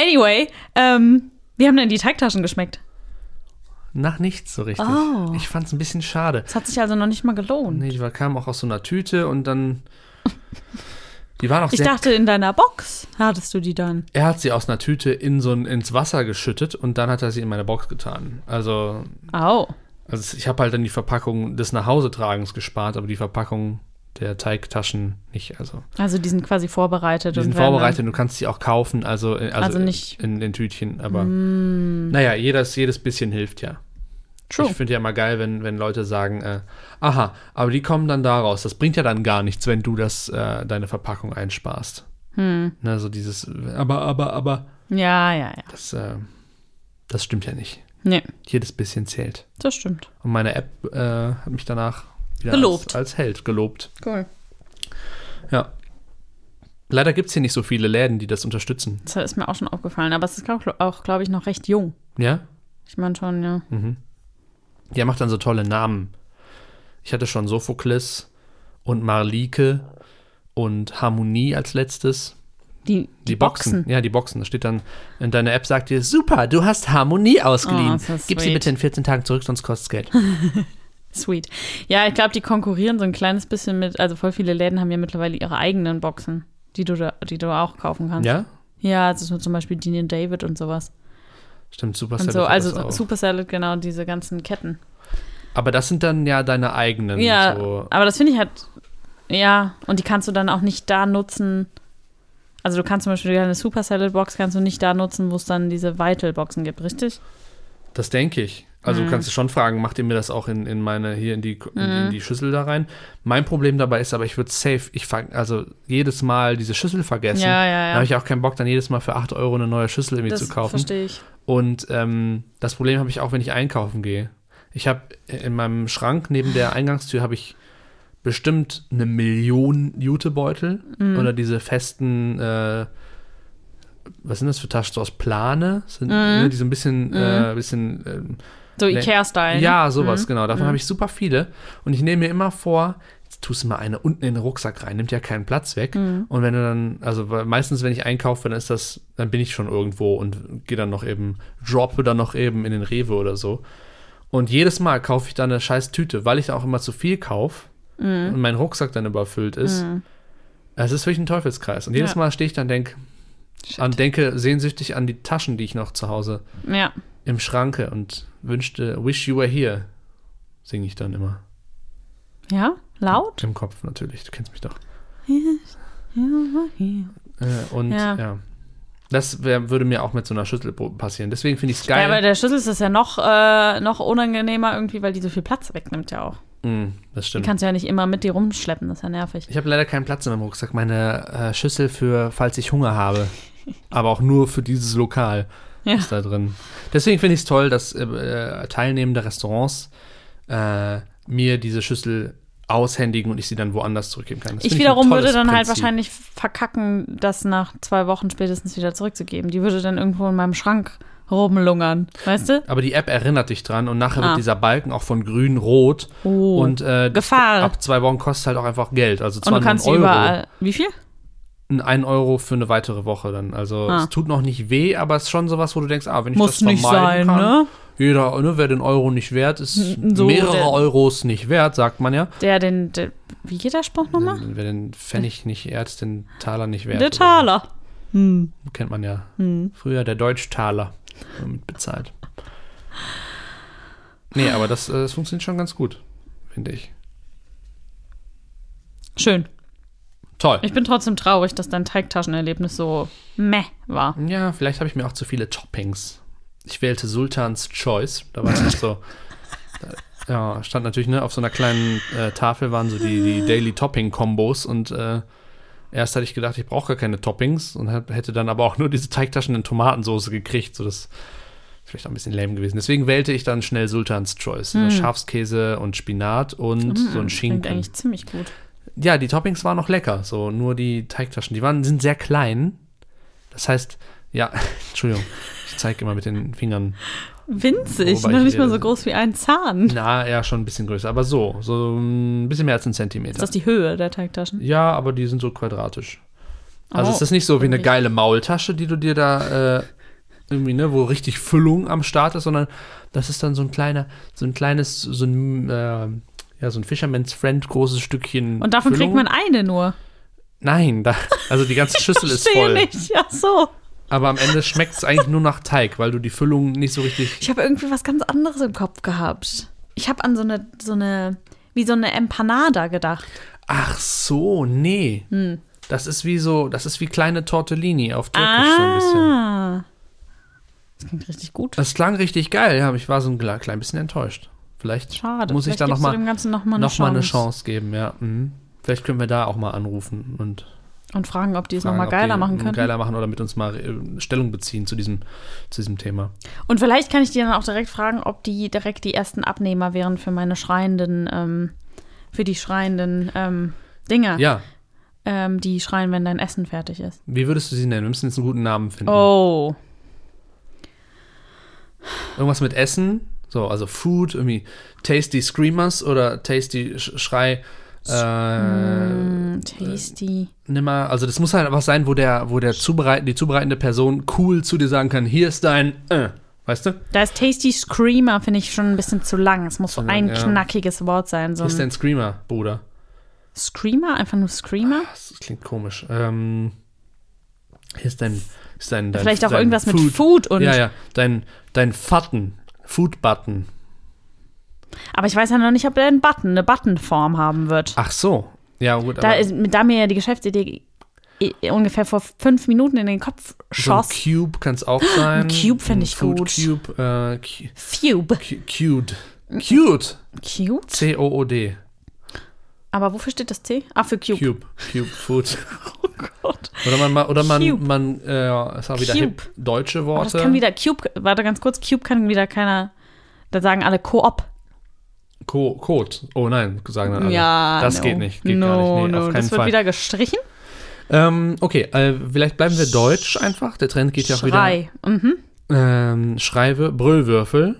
Anyway, ähm, wie haben denn die Teigtaschen geschmeckt? Nach nichts so richtig. Oh. Ich fand es ein bisschen schade. Das hat sich also noch nicht mal gelohnt. Nee, die war- kam auch aus so einer Tüte und dann Die waren auch Ich sehr dachte, in deiner Box hattest du die dann. Er hat sie aus einer Tüte in so ein, ins Wasser geschüttet und dann hat er sie in meine Box getan. Also, Au. Also ich habe halt dann die Verpackung des Nachhausetragens gespart, aber die Verpackung der Teigtaschen nicht. Also Also die sind quasi vorbereitet. die sind vorbereitet, du kannst sie auch kaufen, also, äh, also, Also nicht- Mm. in den Tütchen. Aber naja, jedes, jedes bisschen hilft ja. True. Ich finde ja mal geil, wenn, wenn Leute sagen, äh, aha, aber die kommen dann daraus. Das bringt ja dann gar nichts, wenn du das, äh, deine Verpackung einsparst. Hm. Ne, so dieses, aber, aber, aber. Ja, ja, ja. das, äh, das stimmt ja nicht. Nee, Jedes bisschen zählt. das stimmt. Und meine App äh, hat mich danach wieder Gelobt. Als, als Held gelobt. Cool. Ja. Leider gibt es hier nicht so viele Läden, die das unterstützen. Das ist mir auch schon aufgefallen. Aber es ist auch, auch glaube ich, noch recht jung. Ja? Ich meine schon, ja. Der macht dann so tolle Namen. Ich hatte schon Sophokles und Marlike und Harmonie als letztes. Die, die, Die Boxen. Ja, die Boxen. Da steht dann, in deiner App sagt dir, super, du hast Harmonie ausgeliehen. Oh, das Gib sie bitte in 14 Tagen zurück, sonst kostet es Geld. Sweet. Ja, ich glaube, die konkurrieren so ein kleines bisschen mit, also voll viele Läden haben ja mittlerweile ihre eigenen Boxen, die du, da, die du auch kaufen kannst. ja? Ja, also so zum Beispiel Dean and David und sowas. Stimmt, super Und Salad so, also. Super Salad, genau, diese ganzen Ketten. Aber das sind dann ja deine eigenen. Ja, So. aber das finde ich halt, ja, und die kannst du dann auch nicht da nutzen. Also du kannst zum Beispiel eine Super Salad Box kannst du nicht da nutzen, wo es dann diese Vital Boxen gibt, richtig? Das denke ich. Also Mhm. du kannst du schon fragen, macht ihr mir das auch in, in meine, hier in die, in, in die Schüssel da rein? Mein Problem dabei ist aber, ich würde safe, ich fang, also jedes Mal diese Schüssel vergessen. Ja, ja, ja. Da habe ich auch keinen Bock, dann jedes Mal für 8 Euro eine neue Schüssel irgendwie Das zu kaufen. verstehe ich. Und ähm, das Problem habe ich auch, wenn ich einkaufen gehe. Ich habe in meinem Schrank neben der Eingangstür habe ich bestimmt eine Million Jutebeutel Mhm. oder diese festen, äh, was sind das für Taschen so aus Plane? Sind, Mhm. ne, die so ein bisschen, äh, bisschen ähm, So. Ikea-Style. ja, sowas, Mhm. genau. Davon habe ich super viele. Und ich nehme mir immer vor, jetzt tust du mal eine unten in den Rucksack rein, nimmt ja keinen Platz weg. Mhm. Und wenn du dann, also meistens, wenn ich einkaufe, dann ist das, dann bin ich schon irgendwo und gehe dann noch eben, droppe dann noch eben in den Rewe oder so. Und jedes Mal kaufe ich dann eine scheiß Tüte, weil ich da auch immer zu viel kaufe Mhm. und mein Rucksack dann überfüllt ist. Es ist wirklich ein Teufelskreis. Und jedes Ja. Mal stehe ich dann denk, an, denke sehnsüchtig an die Taschen, die ich noch zu Hause Ja. im Schranke und wünschte, wish you were here, singe ich dann immer. Ja? Laut? Im Kopf natürlich, du kennst mich doch. Äh, und ja. Ja. Das wär, würde mir auch mit so einer Schüssel passieren. Deswegen finde ich es Ja, geil. bei der Schüssel ist das ja noch, äh, noch unangenehmer irgendwie, weil die so viel Platz wegnimmt ja auch. Mm, das Die stimmt. kannst du ja nicht immer mit dir rumschleppen, das ist ja nervig. Ich habe leider keinen Platz in meinem Rucksack. Meine äh, Schüssel für, falls ich Hunger habe. Aber auch nur für dieses Lokal Ja. ist da drin. Deswegen finde ich es toll, dass äh, äh, teilnehmende Restaurants äh, mir diese Schüssel aushändigen und ich sie dann woanders zurückgeben kann. Das Ich wiederum ein würde dann halt Prinzip. wahrscheinlich verkacken, das nach zwei Wochen spätestens wieder zurückzugeben. Die würde dann irgendwo in meinem Schrank rumlungern, weißt du? Aber die App erinnert dich dran und nachher Ah. wird dieser Balken auch von grün rot. Oh. Und äh, Gefahr. ab zwei Wochen kostet halt auch einfach Geld. Also Und zwar du kannst Euro. überall. Wie viel? Ein- Euro für eine weitere Woche dann. Also Ah. es tut noch nicht weh, aber es ist schon sowas, wo du denkst, ah, wenn ich Muss das nicht vermeiden sein, kann, ne? Jeder, ne, wer den Euro nicht wert, ist So, mehrere der- Euros nicht wert, sagt man ja. Der, den, der, wie geht der Spruch nochmal? Wer den Pfennig nicht ehrt, den Taler nicht wert. Der. Taler. Hm. Kennt man ja. Früher der Deutschtaler damit bezahlt. Nee, aber das, äh, das funktioniert schon ganz gut, finde ich. Schön. Toll. Ich bin trotzdem traurig, dass dein Teigtaschenerlebnis so meh war. Ja, vielleicht habe ich mir auch zu viele Toppings. Ich wählte Sultans Choice. Da war es so. Da, ja, stand natürlich, ne, auf so einer kleinen äh, Tafel waren so die, die Daily Topping Kombos und äh, erst hatte ich gedacht, ich brauche gar keine Toppings und hätte dann aber auch nur diese Teigtaschen in Tomatensauce gekriegt. So das ist vielleicht auch ein bisschen lame gewesen. Deswegen wählte ich dann schnell Sultans Choice. Ne, Schafskäse und Spinat und so ein Klingt Schinken. eigentlich ziemlich gut. Ja, die Toppings waren noch lecker, so nur die Teigtaschen, die waren sind sehr klein. Das heißt, ja, Entschuldigung, ich zeige immer mit den Fingern. Winzig, Wobei noch ich nicht mal so groß wie ein Zahn. Na, ja, schon ein bisschen größer, aber so, so ein bisschen mehr als ein Zentimeter. Ist das die Höhe der Teigtaschen? ja, aber die sind so quadratisch. Also Oh, es ist nicht so wie eine geile Maultasche, die du dir da äh, irgendwie, ne, wo richtig Füllung am Start ist, sondern das ist dann so ein kleiner, so ein kleines, so ein, äh, ja, so ein Fisherman's Friend großes Stückchen. Und davon Füllung. kriegt man eine nur. Nein, da, also die ganze Schüssel ist voll. nicht. Ja, so. Aber am Ende schmeckt es eigentlich nur nach Teig, weil du die Füllung nicht so richtig. Ich habe irgendwie was ganz anderes im Kopf gehabt. Ich habe an so eine, so eine, wie so eine Empanada gedacht. Ach so, nee. Hm. Das ist wie so, das ist wie kleine Tortellini auf Türkisch so ein bisschen. Ah. Das klingt richtig gut. Das klang richtig geil, ja, aber ich war so ein kle- klein bisschen enttäuscht. Vielleicht Schade. muss ich Vielleicht da nochmal noch mal eine noch mal eine Chance. Chance geben, ja. Mhm. Vielleicht können wir da auch mal anrufen und Und fragen, ob die es nochmal geiler machen können. Geiler machen oder mit uns mal äh, Stellung beziehen zu diesem, zu diesem Thema. Und vielleicht kann ich die dann auch direkt fragen, ob die direkt die ersten Abnehmer wären für meine schreienden, ähm, für die schreienden ähm, Dinger, Ja, ähm, die schreien, wenn dein Essen fertig ist. wie würdest du sie nennen? Wir müssen jetzt einen guten Namen finden. Oh. Irgendwas mit Essen, so, also Food, irgendwie Tasty Screamers oder Tasty Sch Schrei. Äh, Mm, tasty. nimmer, also das muss halt was sein, wo der, wo der zubereiten, die zubereitende Person cool zu dir sagen kann, hier ist dein, äh, weißt du? Da ist Tasty Screamer, finde ich schon ein bisschen zu lang. Es muss so ein ja. knackiges Wort sein. So Hier ist ein dein Screamer, Bruder. Screamer? Einfach nur Screamer? Das klingt komisch. Ähm, hier ist dein, ist dein, dein Vielleicht auch dein irgendwas mit Food und- Ja, ja, dein, dein Button, Food Button. Aber ich weiß ja noch nicht, ob der einen Button, eine Buttonform haben wird. Ach so. Ja, gut, Da, aber ist, da mir ja die Geschäftsidee ungefähr vor fünf Minuten in den Kopf so ein schoss. Cube kann es auch sein. Ein Cube find Ein ich Food gut. Cube, äh, cu- Cube. cu- Cute. Cute. Cute? C-O-O-D. Aber wofür steht das C? Ah, für Cube. Cube. Cube Food. Oh Gott. Oder man, ma- oder man, Cube. man, äh, ist auch wieder Cube. hip, deutsche Aber Worte. das kann wieder Cube, warte ganz kurz, Cube kann wieder keiner, da sagen alle Koop. Co Code. Oh nein, sagen dann alle. Ja, Das no. geht nicht. Geht no, gar nicht. Nee, no. das wird Fall. wieder gestrichen. Ähm, okay, äh, vielleicht bleiben wir deutsch einfach. Der Trend geht ja auch wieder. Schrei. Mhm. Ähm, Schreibe, Brüllwürfel.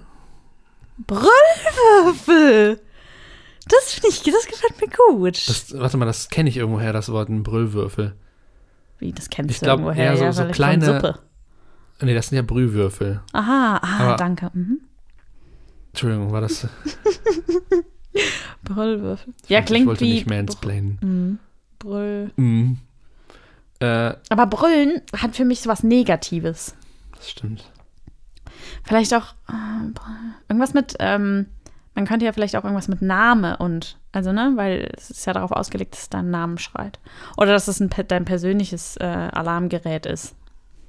Brüllwürfel. Das finde ich, das gefällt mir gut. Das, warte mal, das kenne ich irgendwoher, das Wort ein Brüllwürfel. Wie, das kennst ich du glaub, irgendwoher, eher so- ja, so kleine- Suppe. Nee, das sind ja Brühwürfel. Aha, ah, Aber- danke. Mhm. Entschuldigung, war das. Brüllwürfel. Ja, ich klingt wollte wie nicht mansplainen. Brüll. Mhm. Äh, Aber Brüllen hat für mich so was Negatives. das stimmt. Vielleicht auch äh, irgendwas mit, ähm, man könnte ja vielleicht auch irgendwas mit Name und, also ne, weil es ist ja darauf ausgelegt, dass es deinen Namen schreit. Oder dass es ein, dein persönliches äh, Alarmgerät ist.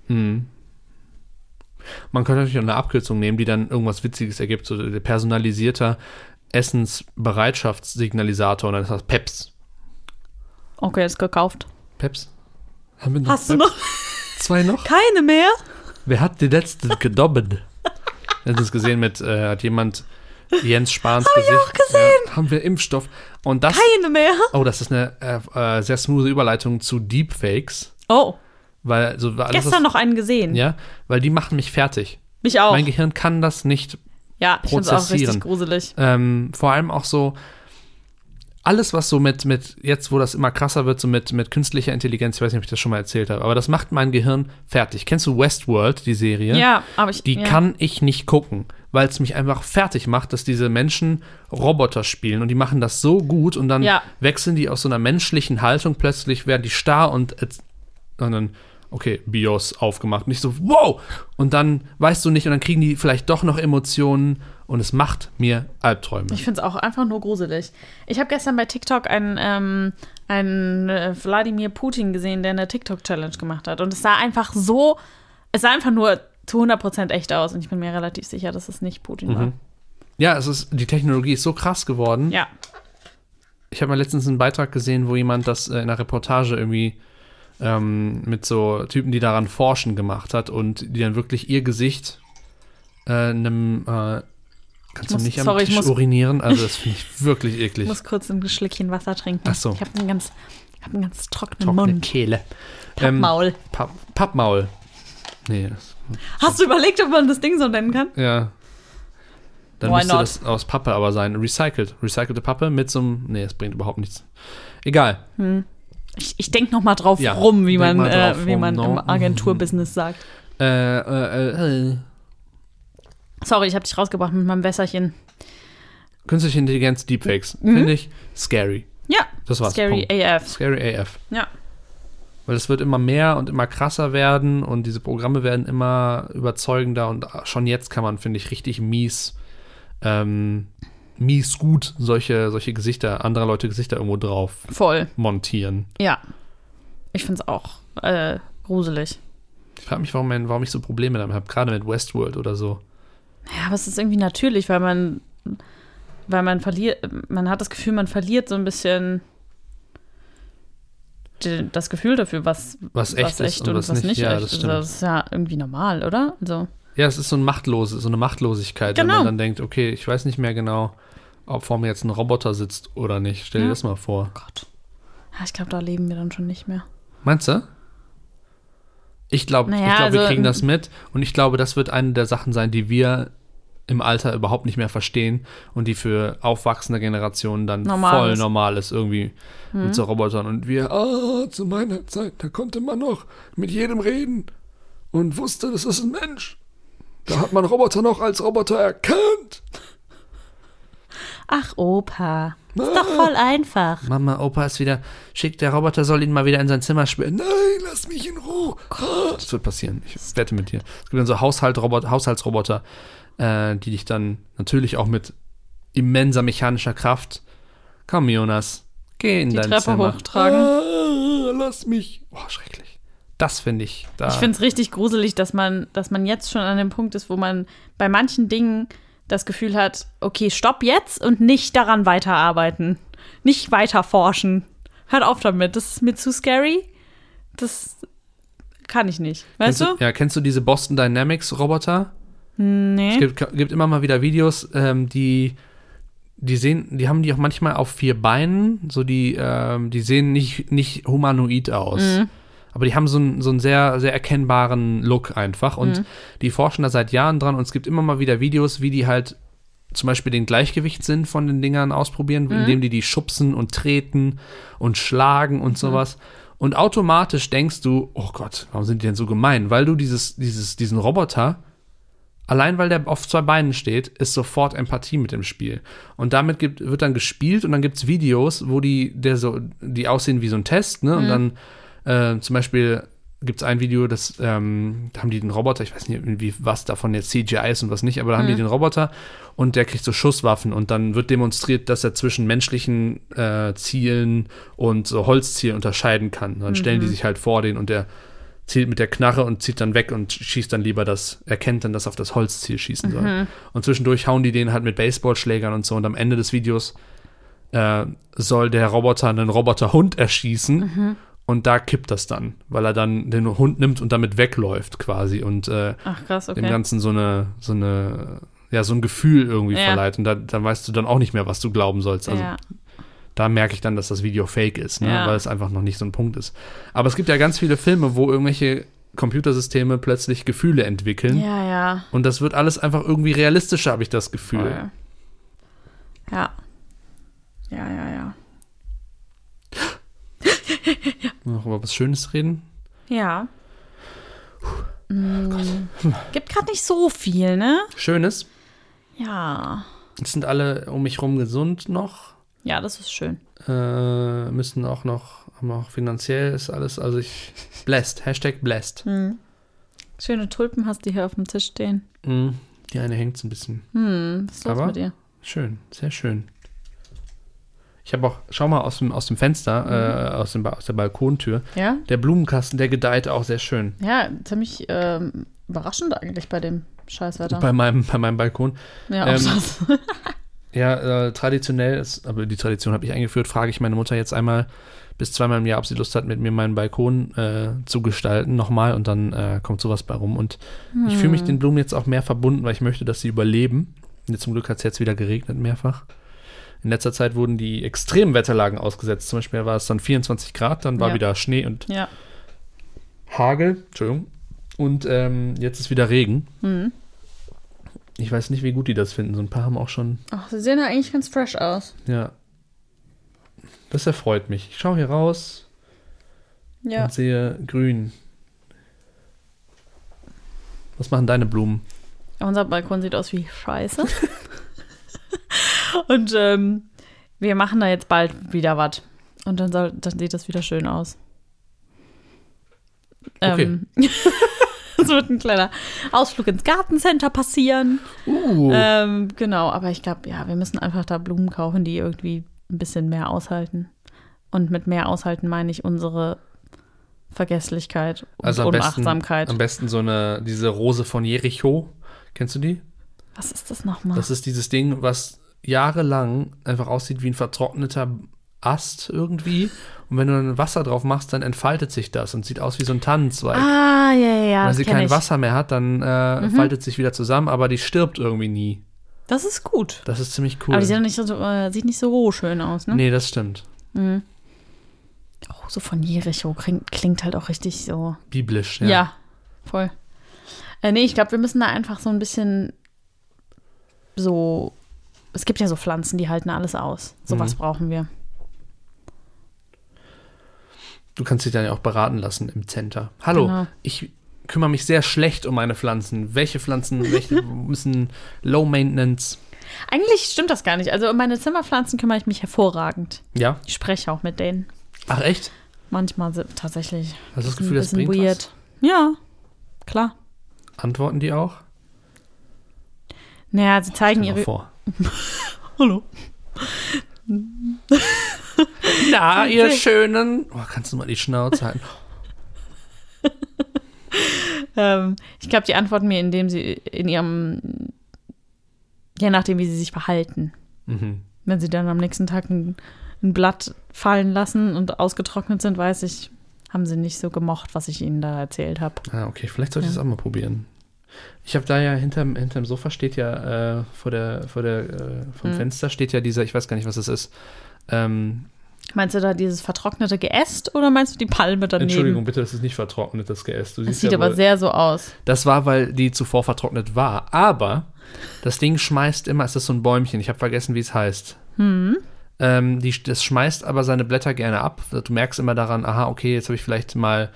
Mhm. Man könnte natürlich auch eine Abkürzung nehmen, die dann irgendwas Witziges ergibt, so der personalisierter Essensbereitschaftssignalisator und dann ist das Peps. Okay, ist gekauft. Peps? Haben wir noch Hast du Peps? noch zwei noch? keine mehr? Wer hat die letzte haben es gesehen mit, äh, hat jemand Jens Spahns Gesicht. auch gesehen. Ja, haben wir Impfstoff. Und das, Keine mehr? oh, das ist eine äh, äh, sehr smooth Überleitung zu Deepfakes. Oh, Weil so alles, gestern noch einen gesehen. Ja, weil die machen mich fertig. Mich auch. Mein Gehirn kann das nicht ja, ich finde es auch richtig prozessieren. gruselig. Ähm, vor allem auch so alles, was so mit, mit, jetzt wo das immer krasser wird, so mit, mit künstlicher Intelligenz, ich weiß nicht, ob ich das schon mal erzählt habe, aber das macht mein Gehirn fertig. Kennst du Westworld, die Serie? Ja, aber ich. Die ja. kann ich nicht gucken, weil es mich einfach fertig macht, dass diese Menschen Roboter spielen und die machen das so gut und dann Ja. wechseln die aus so einer menschlichen Haltung plötzlich, werden die starr und, dann, okay, BIOS aufgemacht. Nicht so, wow! Und dann weißt du nicht und dann kriegen die vielleicht doch noch Emotionen und es macht mir Albträume. Ich finde es auch einfach nur gruselig. Ich habe gestern bei TikTok einen, ähm, einen äh, Wladimir Putin gesehen, der eine TikTok-Challenge gemacht hat. Und es sah einfach so, es sah einfach nur zu 100% echt aus. Und ich bin mir relativ sicher, dass es nicht Putin war. Ja, es ist, die Technologie ist so krass geworden. Ja. Ich habe mal letztens einen Beitrag gesehen, wo jemand das äh, in einer Reportage irgendwie ähm, mit so Typen, die daran forschen, gemacht hat und die dann wirklich ihr Gesicht äh, einem äh, kannst muss- du nicht am sorry, ich Tisch muss- urinieren? Also das finde ich wirklich Ich eklig. muss kurz ein Schlückchen Wasser trinken. Ach so. Ich habe einen ganz, ich hab einen ganz trockenen Trockene Mund. Kehle. Pappmaul. Papp, Pappmaul. Nee, Hast du überlegt, ob man das Ding so nennen kann? ja. Dann Why müsste not? das aus Pappe aber sein. Recycelt. Recycelte Pappe mit so einem. Nee, das bringt überhaupt nichts. Egal. Ich, ich denke noch mal drauf Ja, rum, wie man, äh, wie rum, man no. im Agenturbusiness sagt. Äh, äh, äh, Sorry, ich habe dich rausgebracht mit meinem Wässerchen. Künstliche Intelligenz, Deepfakes. Finde ich scary. Ja, Das war's. scary Punkt. AF. Scary AF. Ja. Weil es wird immer mehr und immer krasser werden und diese Programme werden immer überzeugender und schon jetzt kann man, finde ich, richtig mies, ähm, mies gut solche, solche Gesichter, anderer Leute Gesichter irgendwo drauf Voll. montieren. Ja. Ich finde es auch äh, gruselig. Ich frage mich, warum, warum ich so Probleme damit habe, gerade mit Westworld oder so. Ja, aber es ist irgendwie natürlich, weil man, weil man verliert, man hat das Gefühl, man verliert so ein bisschen die, das Gefühl dafür, was, Was echt ist und und was was, nicht. nicht, Ja, echt das ist. Das ist ja irgendwie normal, oder? Also, Ja, es ist so, ein Machtlose, so eine Machtlosigkeit, wenn Genau. man dann denkt, okay, ich weiß nicht mehr genau, ob vor mir jetzt ein Roboter sitzt oder nicht. Stell dir Ja. das mal vor. Gott. Ja, ich glaube, da leben wir dann schon nicht mehr. Meinst du? Ich glaube, Naja, ich glaub, wir also, kriegen ähm, das mit und ich glaube, das wird eine der Sachen sein, die wir im Alter überhaupt nicht mehr verstehen und die für aufwachsende Generationen dann Normal voll ist. Mhm. normal ist, irgendwie mit so Robotern. Und wir, ah, zu meiner Zeit, da konnte man noch mit jedem reden und wusste, das ist ein Mensch. Da hat man Roboter noch als Roboter erkannt. Ach, Opa. Ist doch voll einfach. Mama, Opa ist wieder schick, der Roboter soll ihn mal wieder in sein Zimmer sperren. Nein, lass mich in Ruhe. Ah, Das wird passieren. Ich wette mit dir. Es gibt dann so Haushaltrobot Haushaltsroboter, äh, die dich dann natürlich auch mit immenser mechanischer Kraft. Komm, Jonas, geh in Die dein Treppe Zimmer. hochtragen. Ah, lass mich. Oh, schrecklich. Das finde ich. Da, Ich finde es richtig gruselig, dass man, dass man jetzt schon an dem Punkt ist, wo man bei manchen Dingen das Gefühl hat, okay, stopp jetzt und nicht daran weiterarbeiten. Nicht weiter forschen. Hört auf damit. Das ist mir zu scary. Das kann ich nicht. Weißt kennst du? du? Ja, kennst du diese Boston Dynamics Roboter? Nee. Es gibt, gibt immer mal wieder Videos, ähm, die, die sehen, die haben die auch manchmal auf vier Beinen, so die, ähm, die sehen nicht, nicht humanoid aus. Aber die haben so einen, so einen sehr, sehr erkennbaren Look einfach. Und die forschen da seit Jahren dran und es gibt immer mal wieder Videos, wie die halt zum Beispiel den Gleichgewichtssinn von den Dingern ausprobieren, indem die die schubsen und treten und schlagen und sowas. Und automatisch denkst du, oh Gott, warum sind die denn so gemein? Weil du dieses, dieses, diesen Roboter Allein weil der auf zwei Beinen steht, ist sofort Empathie mit dem Spiel. Und damit gibt, wird dann gespielt und dann gibt es Videos, wo die, der so, die aussehen wie so ein Test, ne? Und dann äh, zum Beispiel gibt es ein Video, das ähm, da haben die den Roboter, ich weiß nicht, wie, was davon jetzt CGI ist und was nicht, aber da haben die den Roboter und der kriegt so Schusswaffen und dann wird demonstriert, dass er zwischen menschlichen äh, Zielen und so Holzzielen unterscheiden kann. Dann stellen die sich halt vor den und der zielt mit der Knarre und zieht dann weg und schießt dann lieber das, erkennt dann, dass er auf das Holzziel schießen soll. Und zwischendurch hauen die den halt mit Baseballschlägern und so. Und am Ende des Videos äh, soll der Roboter einen Roboterhund erschießen. Und da kippt das dann, weil er dann den Hund nimmt und damit wegläuft quasi und äh, Ach krass, dem okay. Ganzen so eine, so eine, ja, so ein Gefühl irgendwie Ja. verleiht. Und da, dann weißt du dann auch nicht mehr, was du glauben sollst. Also ja. da merke ich dann, dass das Video fake ist, ne? Ja. weil es einfach noch nicht so ein Punkt ist. Aber es gibt ja ganz viele Filme, wo irgendwelche Computersysteme plötzlich Gefühle entwickeln. ja, ja. Und das wird alles einfach irgendwie realistischer, habe ich das Gefühl. Voll. Ja. Ja, ja, ja. Noch über was Schönes reden? Ja. Mm, gibt gerade nicht so viel, ne? Schönes. Ja. Es sind alle um mich rum gesund noch. Ja, das ist schön. Äh, müssen auch noch, haben auch finanziell ist alles, also ich, blessed, Hashtag blessed. Schöne Tulpen hast du hier auf dem Tisch stehen. Mm, die eine hängt so ein bisschen. Hm, was ist los Aber- mit dir? Schön, sehr schön. Ich habe auch, schau mal aus dem, aus dem Fenster, äh, aus, dem, aus der Balkontür. Ja? Der Blumenkasten, der gedeiht auch sehr schön. Ja, ziemlich ähm, überraschend eigentlich bei dem Scheißwetter. Bei meinem, bei meinem Balkon. ja, ähm, das. Ja, äh, traditionell ist, aber die Tradition habe ich eingeführt, frage ich meine Mutter jetzt einmal bis zweimal im Jahr, ob sie Lust hat, mit mir meinen Balkon äh, zu gestalten, nochmal und dann äh, kommt sowas bei rum. Und ich fühle mich den Blumen jetzt auch mehr verbunden, weil ich möchte, dass sie überleben. Und zum Glück hat es jetzt wieder geregnet mehrfach. In letzter Zeit wurden die extremen Wetterlagen ausgesetzt. Zum Beispiel war es dann 24 Grad, dann war Ja. wieder Schnee und ja. Hagel. Entschuldigung. Und ähm, jetzt ist wieder Regen. Mhm. Ich weiß nicht, wie gut die das finden. So ein paar haben auch schon Ach, sie sehen ja eigentlich ganz fresh aus. Ja. Das erfreut mich. Ich schaue hier raus Ja. und sehe grün. Was machen deine Blumen? Unser Balkon sieht aus wie Scheiße. Und ähm, wir machen da jetzt bald wieder was. Und dann, soll, dann sieht das wieder schön aus. Okay. Ähm, es wird ein kleiner Ausflug ins Gartencenter passieren. Uh. Ähm, genau, aber ich glaube, ja, wir müssen einfach da Blumen kaufen, die irgendwie ein bisschen mehr aushalten. Und mit mehr aushalten meine ich unsere Vergesslichkeit und also am besten, Unachtsamkeit. am besten so eine, diese Rose von Jericho. Kennst du die? Was ist das nochmal? Das ist dieses Ding, was jahrelang einfach aussieht wie ein vertrockneter Ast irgendwie. Und wenn du dann Wasser drauf machst, dann entfaltet sich das und sieht aus wie so ein Tannenzweig. Ah, ja, ja, ja. Wenn sie kein ich. Mhm. Wasser mehr hat, dann äh, faltet sich wieder zusammen, aber die stirbt irgendwie nie. Das ist gut. Das ist ziemlich cool. Aber die sieht nicht so, äh, sieht nicht so roh schön aus, ne? nee, das stimmt. Oh, so von Jericho klingt, klingt halt auch richtig so. Biblisch, Ja, ja. voll. Äh, nee, ich glaube, wir müssen da einfach so ein bisschen so. Es gibt ja so Pflanzen, die halten alles aus. Sowas Mhm. brauchen wir. Du kannst dich dann ja auch beraten lassen im Center. Hallo, Genau. ich kümmere mich sehr schlecht um meine Pflanzen. Welche Pflanzen welche müssen Low Maintenance? Eigentlich stimmt das gar nicht. Also um meine Zimmerpflanzen kümmere ich mich hervorragend. Ja? Ich spreche auch mit denen. Ach echt? Manchmal sind tatsächlich. Hast du das ein Gefühl, das bisschen bringt weird. Ja, klar. was? Antworten die auch? Naja, sie zeigen ihre. vor. Hallo. Na, ihr schönen. Oh, kannst du mal die Schnauze halten? Ähm, ich glaube, die antworten mir, indem sie in ihrem. Je nachdem, wie sie sich verhalten. Mhm. Wenn sie dann am nächsten Tag ein, ein Blatt fallen lassen und ausgetrocknet sind, weiß ich, haben sie nicht so gemocht, was ich ihnen da erzählt habe. Ah, okay, vielleicht sollte ich das auch mal probieren. Ich habe da ja hinterm, hinterm Sofa steht ja äh, vor der, vor der, äh, Mhm. vom Fenster steht ja dieser, ich weiß gar nicht, was das ist. Ähm, Meinst du da dieses vertrocknete Geäst oder meinst du die Palme daneben? Entschuldigung, bitte, das ist nicht vertrocknet, das Geäst. Du Das sieht ja aber wohl- sehr so aus. Das war, weil die zuvor vertrocknet war. Aber das Ding schmeißt immer, es ist so ein Bäumchen, ich habe vergessen, wie es heißt. Ähm, die, das schmeißt aber seine Blätter gerne ab. Du merkst immer daran, aha, okay, jetzt habe ich vielleicht mal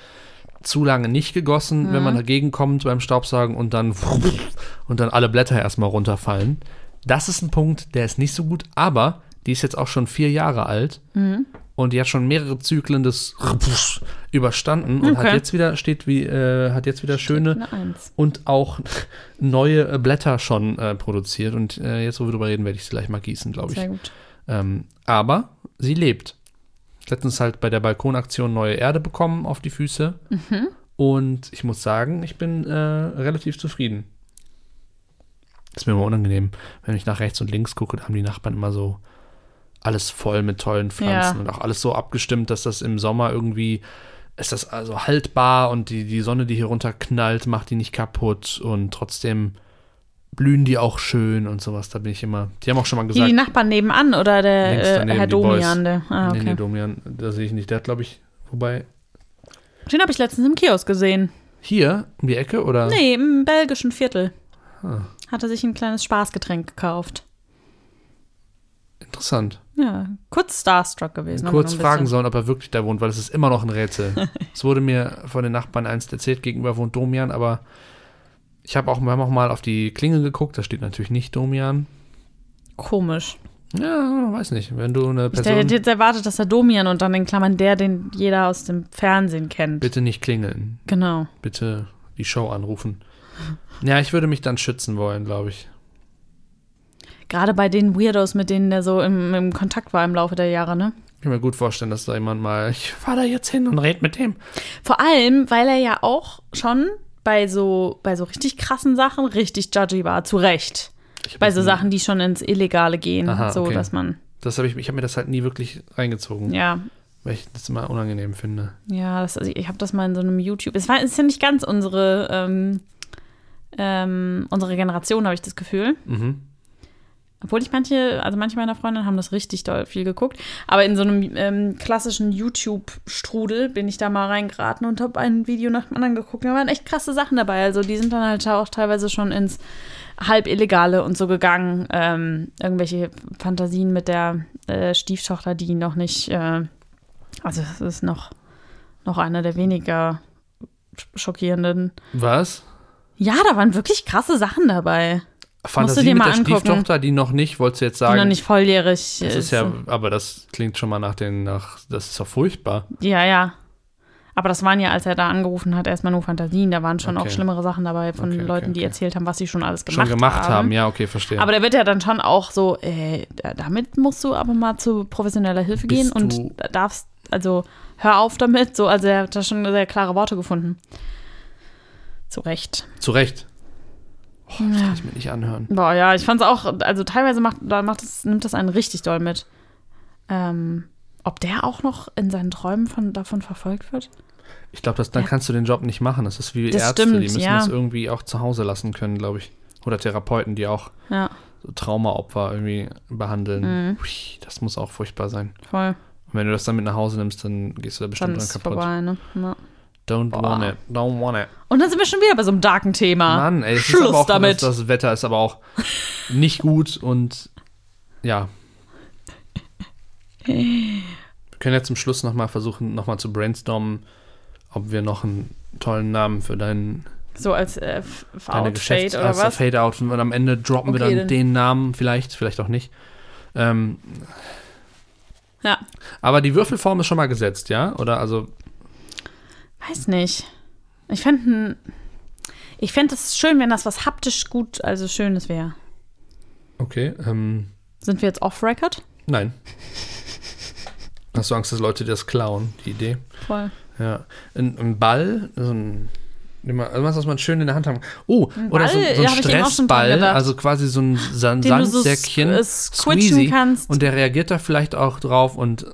zu lange nicht gegossen, wenn man dagegen kommt beim Staubsaugen und dann und dann alle Blätter erstmal runterfallen. Das ist ein Punkt, der ist nicht so gut, aber die ist jetzt auch schon vier Jahre alt und die hat schon mehrere Zyklen des überstanden und hat Okay. jetzt wieder steht wie äh, hat jetzt wieder schöne Eine Eins. und auch neue äh, Blätter schon äh, produziert. Und äh, jetzt, wo wir drüber reden, werde ich sie gleich mal gießen, glaube ich. Sehr gut. Ähm, aber sie lebt. Letztens halt bei der Balkonaktion neue Erde bekommen auf die Füße. Mhm. Und ich muss sagen, ich bin äh, relativ zufrieden. Ist mir immer unangenehm, wenn ich nach rechts und links gucke, da haben die Nachbarn immer so alles voll mit tollen Pflanzen Ja. und auch alles so abgestimmt, dass das im Sommer irgendwie ist das also haltbar und die, die Sonne, die hier runterknallt, macht die nicht kaputt und trotzdem blühen die auch schön und sowas. Da bin ich immer. Die haben auch schon mal gesagt. die Nachbarn nebenan oder der äh, daneben Herr die. Domian? Der, ah, Nee, okay. nee, Domian, da sehe ich nicht. Der hat, glaube ich, wobei, Den habe ich letztens im Kiosk gesehen. hier um die Ecke oder? Nee, im belgischen Viertel. Ah. Hat er sich ein kleines Spaßgetränk gekauft. Interessant. Ja, kurz starstruck gewesen. Kurz fragen sollen, ob er wirklich da wohnt, weil es ist immer noch ein Rätsel. es wurde mir von den Nachbarn einst erzählt, gegenüber wohnt Domian, aber ich habe auch, wir haben auch mal auf die Klingel geguckt, da steht natürlich nicht Domian. Komisch. Ja, weiß nicht. Wenn du eine Ich Person. hätte jetzt erwartet, dass er Domian und dann in Klammern der, den jeder aus dem Fernsehen kennt. Bitte nicht klingeln. Genau. Bitte die Show anrufen. Ja, ich würde mich dann schützen wollen, glaube ich. Gerade bei den Weirdos, mit denen der so im, im Kontakt war im Laufe der Jahre, ne? Ich kann mir gut vorstellen, dass da jemand mal, ich fahr da jetzt hin und red mit dem. Vor allem, weil er ja auch schon bei so, bei so richtig krassen Sachen richtig judgy war, zu Recht. Bei so nie- Sachen, die schon ins Illegale gehen, Aha, so okay. dass man, Das habe ich, ich habe mir das halt nie wirklich reingezogen, ja, weil ich das immer unangenehm finde. ja, das, also ich habe das mal in so einem YouTube, es war, es ist ja nicht ganz unsere, ähm, ähm, unsere Generation, habe ich das Gefühl. Mhm. Obwohl ich manche, also manche meiner Freundinnen haben das richtig doll viel geguckt. Aber in so einem ähm, klassischen YouTube-Strudel bin ich da mal reingeraten und habe ein Video nach dem anderen geguckt. Da waren echt krasse Sachen dabei. Also die sind dann halt auch teilweise schon ins halb Illegale und so gegangen. Ähm, irgendwelche Fantasien mit der äh, Stieftochter, die noch nicht, äh, also das ist noch, noch einer der weniger schockierenden. Was? Ja, da waren wirklich krasse Sachen dabei. Fantasie mit mal der angucken. Stieftochter, die noch nicht, wolltest du jetzt Die sagen? noch nicht volljährig das ist ja, aber das klingt schon mal nach den, nach, das ist doch furchtbar. Ja, ja. Aber das waren ja, als er da angerufen hat, erstmal nur Fantasien. Da waren schon Okay. auch schlimmere Sachen dabei von Okay, okay, Leuten, die erzählt haben, was sie schon alles gemacht, Schon gemacht haben. haben. ja, okay, verstehe. Aber der wird ja dann schon auch so, äh, da- damit musst du aber mal zu professioneller Hilfe Bist gehen und darfst, also hör auf damit. So, also er hat da schon sehr klare Worte gefunden. Zu Recht. Zu Recht. Oh, das kann ich mir nicht anhören. Boah, ja, ich fand's auch, also teilweise macht, da macht es, nimmt das einen richtig doll mit. Ähm, ob der auch noch in seinen Träumen von, davon verfolgt wird? Ich glaube, dann kannst du den Job nicht machen. Das ist wie Das Ärzte, stimmt, die müssen ja. das irgendwie auch zu Hause lassen können, glaube ich. Oder Therapeuten, die auch Ja, so Traumaopfer irgendwie behandeln. Mhm. Ui, das muss auch furchtbar sein. voll. Und wenn du das dann mit nach Hause nimmst, dann gehst du da Dann bestimmt ist es kaputt. vorbei, ne? Ja. Don't Boah. want it. Don't want it. Und dann sind wir schon wieder bei so einem darken Thema. Mann, ey, Schluss auch, damit. Das, das Wetter ist aber auch nicht gut und ja. Wir können ja zum Schluss nochmal versuchen, nochmal zu brainstormen, ob wir noch einen tollen Namen für deinen, So als äh, deine Fade oder als was? Fade-Out und am Ende droppen wir Okay, dann dann- den Namen vielleicht, vielleicht auch nicht. Ähm, Ja, aber die Würfelform ist schon mal gesetzt, ja? Oder also, weiß nicht. Ich fände ich fänd es schön, wenn das was haptisch gut, also Schönes wäre. okay, ähm, Sind wir jetzt off-Record? nein. Hast du Angst, dass Leute dir das klauen, die Idee? Voll. Ja, ein, ein Ball, so ein, irgendwas, was man schön in der Hand haben kann. Oh, oder so, Ball? so ein Stressball, also quasi so ein San Den du so Sandsäckchen, äh, Squeezy, kannst. und der reagiert da vielleicht auch drauf und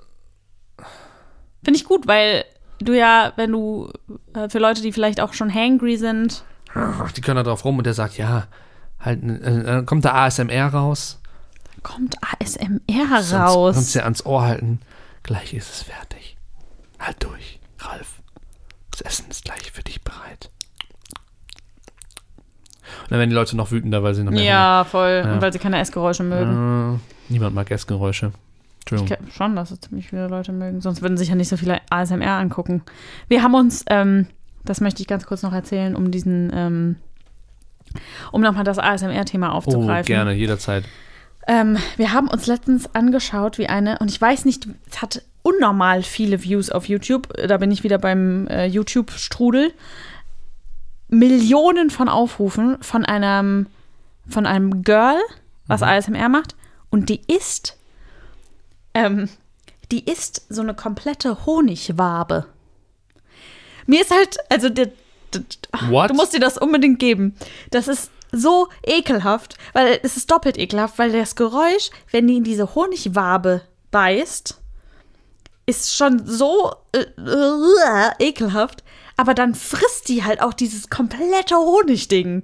Finde ich gut, weil du ja, wenn du äh, für Leute, die vielleicht auch schon hangry sind, ach, die können da drauf rum und der sagt, ja, halt, äh, kommt da ASMR raus, kommt ASMR sonst, raus. sonst ja ans Ohr halten, gleich ist es fertig. Halt durch, Ralf. Das Essen ist gleich für dich bereit. Und dann werden die Leute noch wütender, weil sie noch mehr ja, voll. Ja. Und weil sie keine Essgeräusche mögen. Äh, niemand mag Essgeräusche. Ich glaube schon, dass es ziemlich viele Leute mögen. Sonst würden sich ja nicht so viele ASMR angucken. Wir haben uns, ähm, das möchte ich ganz kurz noch erzählen, um diesen, ähm, um nochmal das ASMR-Thema Oh, aufzugreifen. gerne, jederzeit. Ähm, wir haben uns letztens angeschaut, wie eine, und ich weiß nicht, es hat unnormal viele Views auf YouTube. Da bin ich wieder beim äh, YouTube-Strudel. Millionen von Aufrufen von einem, von einem Girl, was ASMR macht. Und die ist, ähm, die ist so eine komplette Honigwabe. Mir ist halt, also der, What? du musst dir das unbedingt geben. Das ist so ekelhaft, weil es ist doppelt ekelhaft, weil das Geräusch, wenn die in diese Honigwabe beißt, ist schon so äh, äh, ekelhaft, aber dann frisst die halt auch dieses komplette Honigding.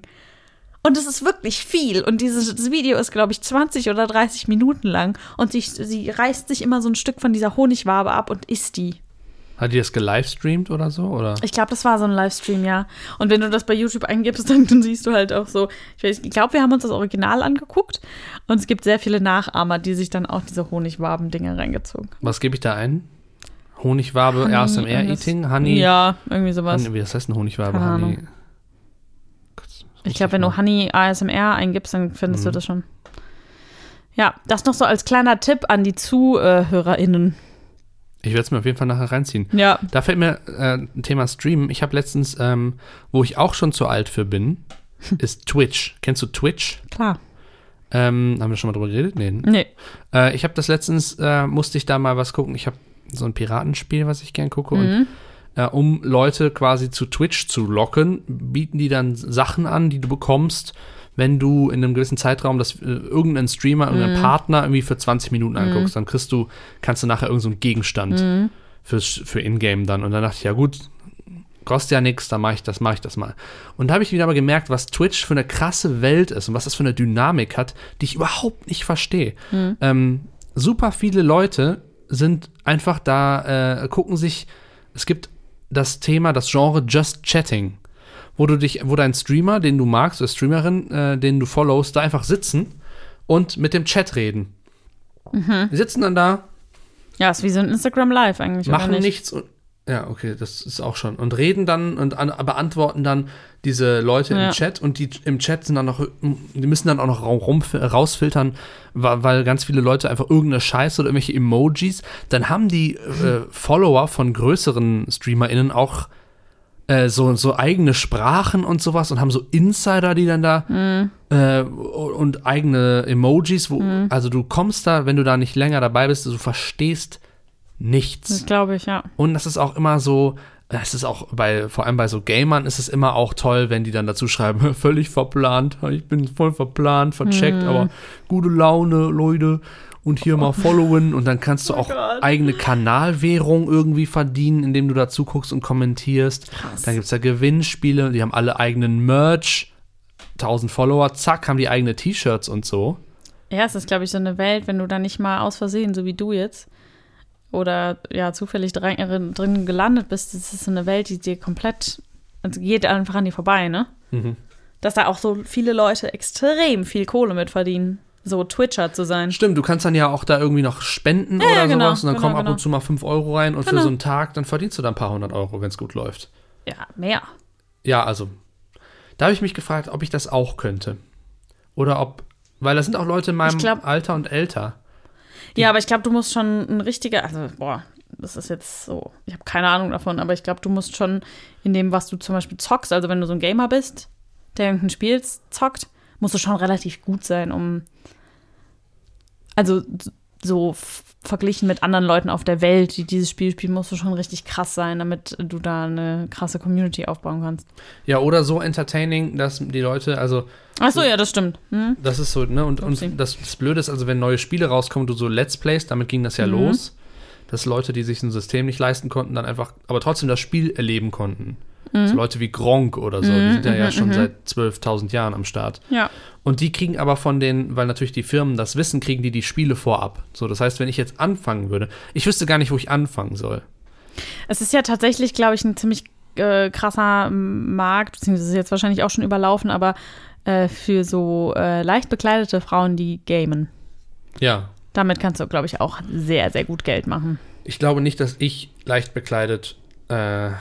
Und es ist wirklich viel. Und dieses Video ist, glaube ich, 20 oder 30 Minuten lang. Und sie, sie reißt sich immer so ein Stück von dieser Honigwabe ab und isst die. Hat die das gelivestreamt oder so? Oder? Ich glaube, das war so ein Livestream, ja. Und wenn du das bei YouTube eingibst, dann, dann siehst du halt auch so. Ich, weiß- ich glaube, wir haben uns das Original angeguckt. Und es gibt sehr viele Nachahmer, die sich dann auch diese Honigwaben-Dinger reingezogen haben. Was gebe ich da ein? Honigwabe, Honey, ASMR-Eating, Honey. Ja, irgendwie sowas. Honey, wie das heißt eine Honigwabe? Honey. Ich glaube, wenn du Honey ASMR eingibst, dann findest Mhm. du das schon. Ja, das noch so als kleiner Tipp an die ZuhörerInnen. Ich werde es mir auf jeden Fall nachher reinziehen. Ja. Da fällt mir äh, ein Thema Streamen. Ich habe letztens, ähm, wo ich auch schon zu alt für bin, ist Twitch. Kennst du Twitch? Klar. Ähm, haben wir schon mal drüber geredet? Nee. Nee. Äh, ich habe das letztens, äh, musste ich da mal was gucken. Ich habe so ein Piratenspiel, was ich gern gucke. Mhm. Und äh, um Leute quasi zu Twitch zu locken, bieten die dann Sachen an, die du bekommst, wenn du in einem gewissen Zeitraum das äh, irgendeinen Streamer, Mhm. irgendeinen Partner irgendwie für 20 Minuten anguckst. Dann kriegst du, kannst du nachher irgendeinen so Gegenstand Mhm. fürs, für Ingame dann. Und dann dachte ich, ja gut, kostet ja nichts, dann mache ich das, mache ich das mal. Und da habe ich wieder mal gemerkt, was Twitch für eine krasse Welt ist und was das für eine Dynamik hat, die ich überhaupt nicht verstehe. Ähm, super viele Leute sind einfach da, äh, gucken sich, es gibt das Thema, das Genre Just Chatting, wo du dich, wo dein Streamer, den du magst, oder Streamerin, äh, den du followst, da einfach sitzen und mit dem Chat reden. Die sitzen dann da, Ja, ist wie so ein Instagram Live eigentlich. machen nicht? nichts und Ja, okay, das ist auch schon. Und reden dann und an, beantworten dann diese Leute Ja. im Chat und die im Chat sind dann noch, die müssen dann auch noch rum, rausfiltern, weil, ganz viele Leute einfach irgendeine Scheiße oder irgendwelche Emojis, dann haben die äh, Follower von größeren StreamerInnen auch äh, so, so eigene Sprachen und sowas und haben so Insider, die dann da äh, und eigene Emojis, wo, also du kommst da, wenn du da nicht länger dabei bist, du verstehst nichts. Das glaube ich, ja. Und das ist auch immer so, es ist auch bei, vor allem bei so Gamern ist es immer auch toll, wenn die dann dazu schreiben, völlig verplant, ich bin voll verplant, vercheckt, Mhm. aber gute Laune, Leute. Und hier Oh. mal followen und dann kannst du auch eigene Kanalwährung irgendwie verdienen, indem du dazu guckst und kommentierst. Dann gibt es da Gewinnspiele, die haben alle eigenen Merch, 1000 Follower, zack, haben die eigene T-Shirts und so. Ja, es ist, glaube ich, so eine Welt, wenn du da nicht mal aus Versehen, so wie du jetzt, oder ja, zufällig drin, drin gelandet bist, das ist so eine Welt, die dir komplett, also geht einfach an dir vorbei, ne? Mhm. Dass da auch so viele Leute extrem viel Kohle mit verdienen, so Twitcher zu sein. Stimmt, du kannst dann ja auch da irgendwie noch spenden Ja, oder ja, genau, sowas und dann genau, kommen ab genau. und zu mal 5 Euro rein und für Genau. so einen Tag, dann verdienst du da ein paar hundert Euro, wenn es gut läuft. Ja, mehr. Ja, also, da habe ich mich gefragt, ob ich das auch könnte. Oder ob, weil da sind auch Leute in meinem glaub- Alter und älter. Ja, aber ich glaube, du musst schon ein richtiger, also boah, das ist jetzt so, ich habe keine Ahnung davon, aber ich glaube, du musst schon in dem, was du zum Beispiel zockst, also wenn du so ein Gamer bist, der irgendein Spiel zockt, musst du schon relativ gut sein, um, also so verglichen mit anderen Leuten auf der Welt, die dieses Spiel spielen, musst du schon richtig krass sein, damit du da eine krasse Community aufbauen kannst. Ja, oder so entertaining, dass die Leute, also, Ach so, ja, das stimmt. Hm? das ist so, ne, und, Upsi. und das, das Blöde ist, also, wenn neue Spiele rauskommen, du so Let's Plays, damit ging das ja Mhm. los, dass Leute, die sich ein System nicht leisten konnten, dann einfach, aber trotzdem das Spiel erleben konnten. Mhm. So Leute wie Gronk oder so, die sind ja, ja schon seit 12.000 Jahren am Start. Ja. Und die kriegen aber von den, weil natürlich die Firmen das wissen, kriegen die die Spiele vorab. So, das heißt, wenn ich jetzt anfangen würde, ich wüsste gar nicht, wo ich anfangen soll. Es ist ja tatsächlich, glaube ich, ein ziemlich äh, krasser Markt, beziehungsweise ist jetzt wahrscheinlich auch schon überlaufen, aber äh, für so äh, leicht bekleidete Frauen, die gamen. Ja, Damit kannst du, glaube ich, auch sehr, sehr gut Geld machen. ich glaube nicht, dass ich leicht bekleidet, äh,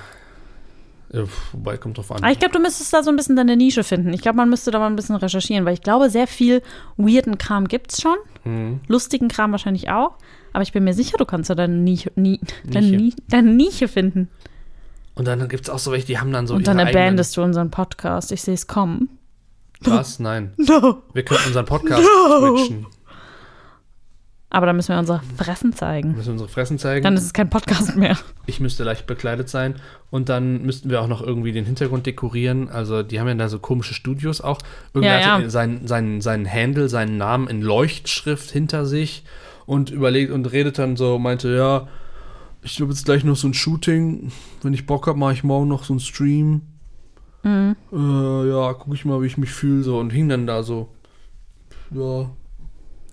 wobei, kommt drauf an. Aber ich glaube, du müsstest da so ein bisschen deine Nische finden. Ich glaube, man müsste da mal ein bisschen recherchieren, weil ich glaube, sehr viel weirden Kram gibt's schon. Mhm. Lustigen Kram wahrscheinlich auch. Aber ich bin mir sicher, du kannst da deine Nische, nie, deine, Nische. Ni- deine Nische finden. Und dann gibt es auch so welche, die haben dann so Und dann abandest du unseren Podcast. Ich sehe es kommen. Was? Nein. No. Wir können unseren Podcast No. switchen. Aber da müssen wir unsere Fressen zeigen. Müssen wir unsere Fressen zeigen. Dann ist es kein Podcast mehr. ich müsste leicht bekleidet sein. Und dann müssten wir auch noch irgendwie den Hintergrund dekorieren. Also, die haben ja da so komische Studios auch. Irgendwer Ja, ja. Seinen, seinen, seinen Handle, seinen Namen in Leuchtschrift hinter sich und überlegt und redet dann so, meinte, ja, ich habe jetzt gleich noch so ein Shooting. Wenn ich Bock habe, mache ich morgen noch so einen Stream. Mhm. Äh, ja, gucke ich mal, wie ich mich fühle. So, und hing dann da so. Ja.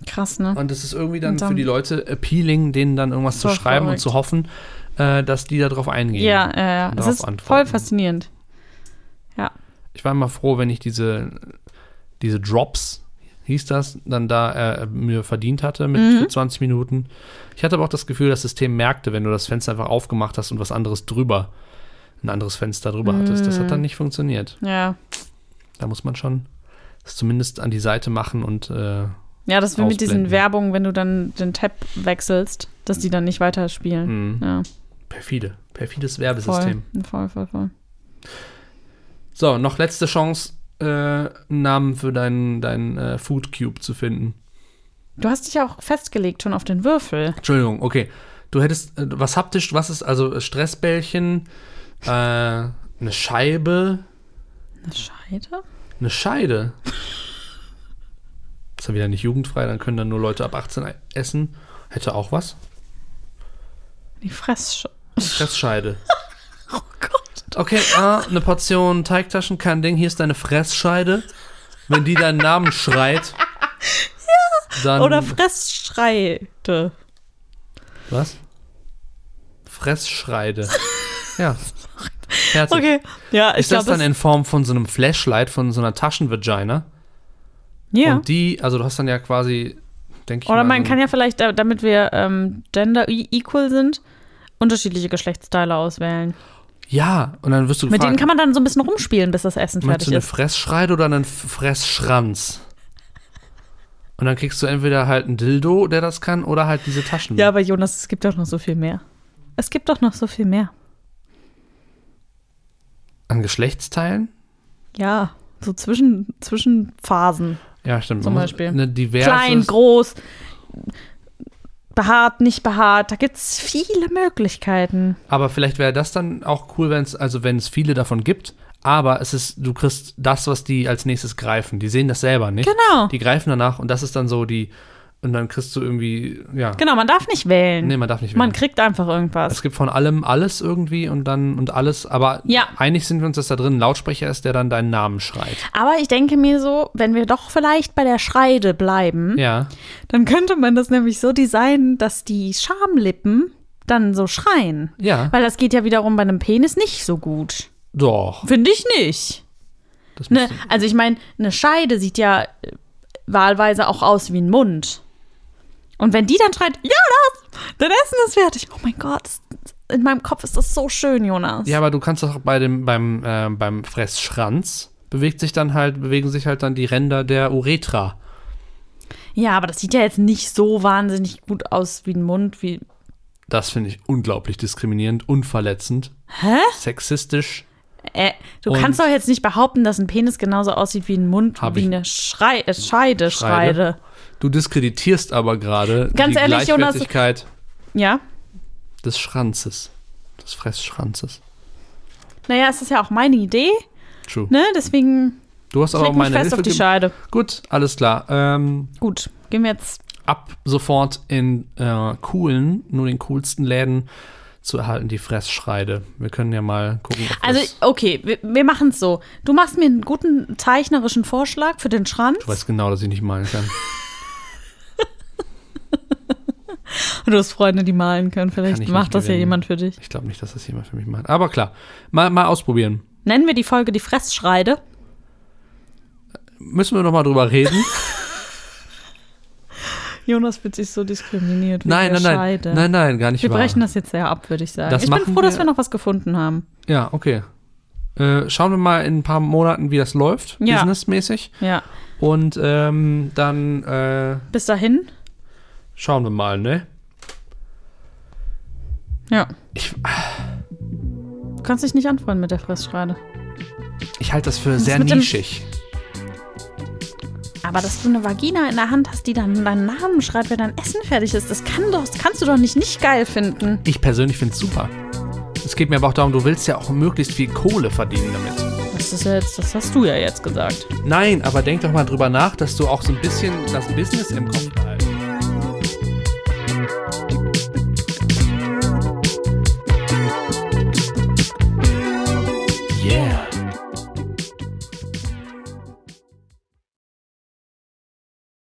Krass, ne? Und das ist irgendwie dann, dann- für die Leute appealing, denen dann irgendwas zu schreiben verrückt. und zu hoffen, äh, dass die da drauf eingehen. Ja, ja, ja. darauf ist antworten. voll faszinierend. Ja. Ich war immer froh, wenn ich diese, diese Drops, hieß das, dann da äh, mir verdient hatte mit Mhm. für 20 Minuten. Ich hatte aber auch das Gefühl, das System merkte, wenn du das Fenster einfach aufgemacht hast und was anderes drüber, ein anderes Fenster drüber hattest. Das hat Mhm. dann nicht funktioniert. Ja. Da muss man schon es zumindest an die Seite machen und äh, Ja, das wie mit diesen. Werbungen, wenn du dann den Tab wechselst, dass die dann nicht weiterspielen. mh, Ja, perfide, perfides voll. Werbesystem. Voll, voll, voll. So, noch letzte Chance, äh, einen Namen für deinen dein, äh, Food Cube zu finden. Du hast dich ja auch festgelegt schon auf den Würfel. Entschuldigung, okay. Du hättest äh, was haptisch, was ist also Stressbällchen, äh, eine Scheibe, Eine Scheide? eine Scheide. Ist ja wieder nicht jugendfrei, dann können dann nur Leute ab 18 essen. Hätte auch was. Die Fresssch... Fressscheide. Oh Gott. Okay, ah, eine Portion Teigtaschen, kein Ding. Hier ist deine Fressscheide. Wenn die deinen Namen schreit, dann. Oder Fressschreide. Was? Fressschreide. Ja. Fertig. Okay. Ja, ich Ist das glaube, dann in Form von so einem Flashlight, von so einer Taschenvagina? Ja. Und die, also du hast dann ja quasi, denke ich Oder mal, man kann ja vielleicht, damit wir ähm, gender e- equal sind, unterschiedliche Geschlechtsteile auswählen. Ja, und dann wirst du Mit gefragt, denen kann man dann so ein bisschen rumspielen, bis das Essen fertig du eine ist. Fressschreide oder einen Fressschranz? Und dann kriegst du entweder halt einen Dildo, der das kann, oder halt diese Taschen. Ja, aber Jonas, es gibt doch noch so viel mehr. Es gibt doch noch so viel mehr. An Geschlechtsteilen? Ja, so zwischen, zwischen Phasen. Ja, stimmt. Zum Beispiel. Eine diverse, Klein, groß, behaart, nicht behaart. Da gibt es viele Möglichkeiten. Aber vielleicht wäre das dann auch cool, wenn es, also wenn es viele davon gibt, aber es ist, du kriegst das, was die als nächstes greifen. Die sehen das selber nicht. Genau. Die greifen danach und das ist dann so die, und dann kriegst du irgendwie, ja. Genau, man darf nicht wählen. Nee, man darf nicht Man wählen. kriegt einfach irgendwas. Es gibt von allem alles irgendwie und dann und alles, aber Ja. einig sind wir uns, dass da drin ein Lautsprecher ist, der dann deinen Namen schreit. Aber ich denke mir so, wenn wir doch vielleicht bei der Schreide bleiben, Ja. dann könnte man das nämlich so designen, dass die Schamlippen dann so schreien. Ja. Weil das geht ja wiederum bei einem Penis nicht so gut. Doch. Finde ich nicht. Das Ne? Also ich meine, eine Scheide sieht ja äh, wahlweise auch aus wie ein Mund. Und wenn die dann schreit, ja, das, dein Essen ist fertig. Oh mein Gott, in meinem Kopf ist das so schön, Jonas. Ja, aber du kannst doch bei dem, beim, äh, beim Fressschranz bewegt sich dann halt, bewegen sich halt dann die Ränder der Uretra. Ja, aber das sieht ja jetzt nicht so wahnsinnig gut aus wie ein Mund, wie. Das finde ich unglaublich diskriminierend, unverletzend, Hä? sexistisch. Äh, du Und- kannst doch jetzt nicht behaupten, dass ein Penis genauso aussieht wie ein Mund, wie eine Schrei äh, Scheide, Schreide. Schreide. Du diskreditierst aber gerade Ganz die ehrlich, Jonas- Gleichwertigkeit Ja. des Schranzes, des Fressschranzes. Naja, es ist ja auch meine Idee, True. ne? Deswegen Du hast aber auch meine fest Hilfe auf die. Scheide. Gut, alles klar. Ähm, Gut, gehen wir jetzt. ab sofort in äh, coolen, nur den coolsten Läden zu erhalten die Fressschreide. Wir können ja mal gucken, ob Also, okay, wir, wir machen es so. Du machst mir einen guten zeichnerischen Vorschlag für den Schranz. Du weißt genau, dass ich nicht malen kann. Du hast Freunde, die malen können. Vielleicht macht das ja jemand für dich. Ich glaube nicht, dass das jemand für mich macht. Aber klar, mal, mal ausprobieren. Nennen wir die Folge die Fressschreide. Müssen wir noch mal drüber reden? Jonas fühlt sich so diskriminiert. nein, nein, nein. Scheide. Nein, nein, gar nicht Wir wahr. brechen das jetzt sehr ab, würde ich sagen. Das ich bin froh, dass wir- wir noch was gefunden haben. Ja, okay. Äh, schauen wir mal in ein paar Monaten, wie das läuft, Ja. businessmäßig. Ja. Und ähm, dann äh, Bis dahin. Schauen wir mal, ne? Ja. Ich, Du kannst dich nicht anfreunden mit der Fressschreide. ich halte das für sehr mit dem- nischig. Aber dass du eine Vagina in der Hand hast, die dann deinen Namen schreibt, wenn dein Essen fertig ist, das, kann doch, das kannst du doch nicht nicht geil finden. Ich persönlich finde es super. Es geht mir aber auch darum, du willst ja auch möglichst viel Kohle verdienen damit. Das ist ja jetzt, das hast du ja jetzt gesagt. Nein, aber denk doch mal drüber nach, dass du auch so ein bisschen das Business im Kopf behältst.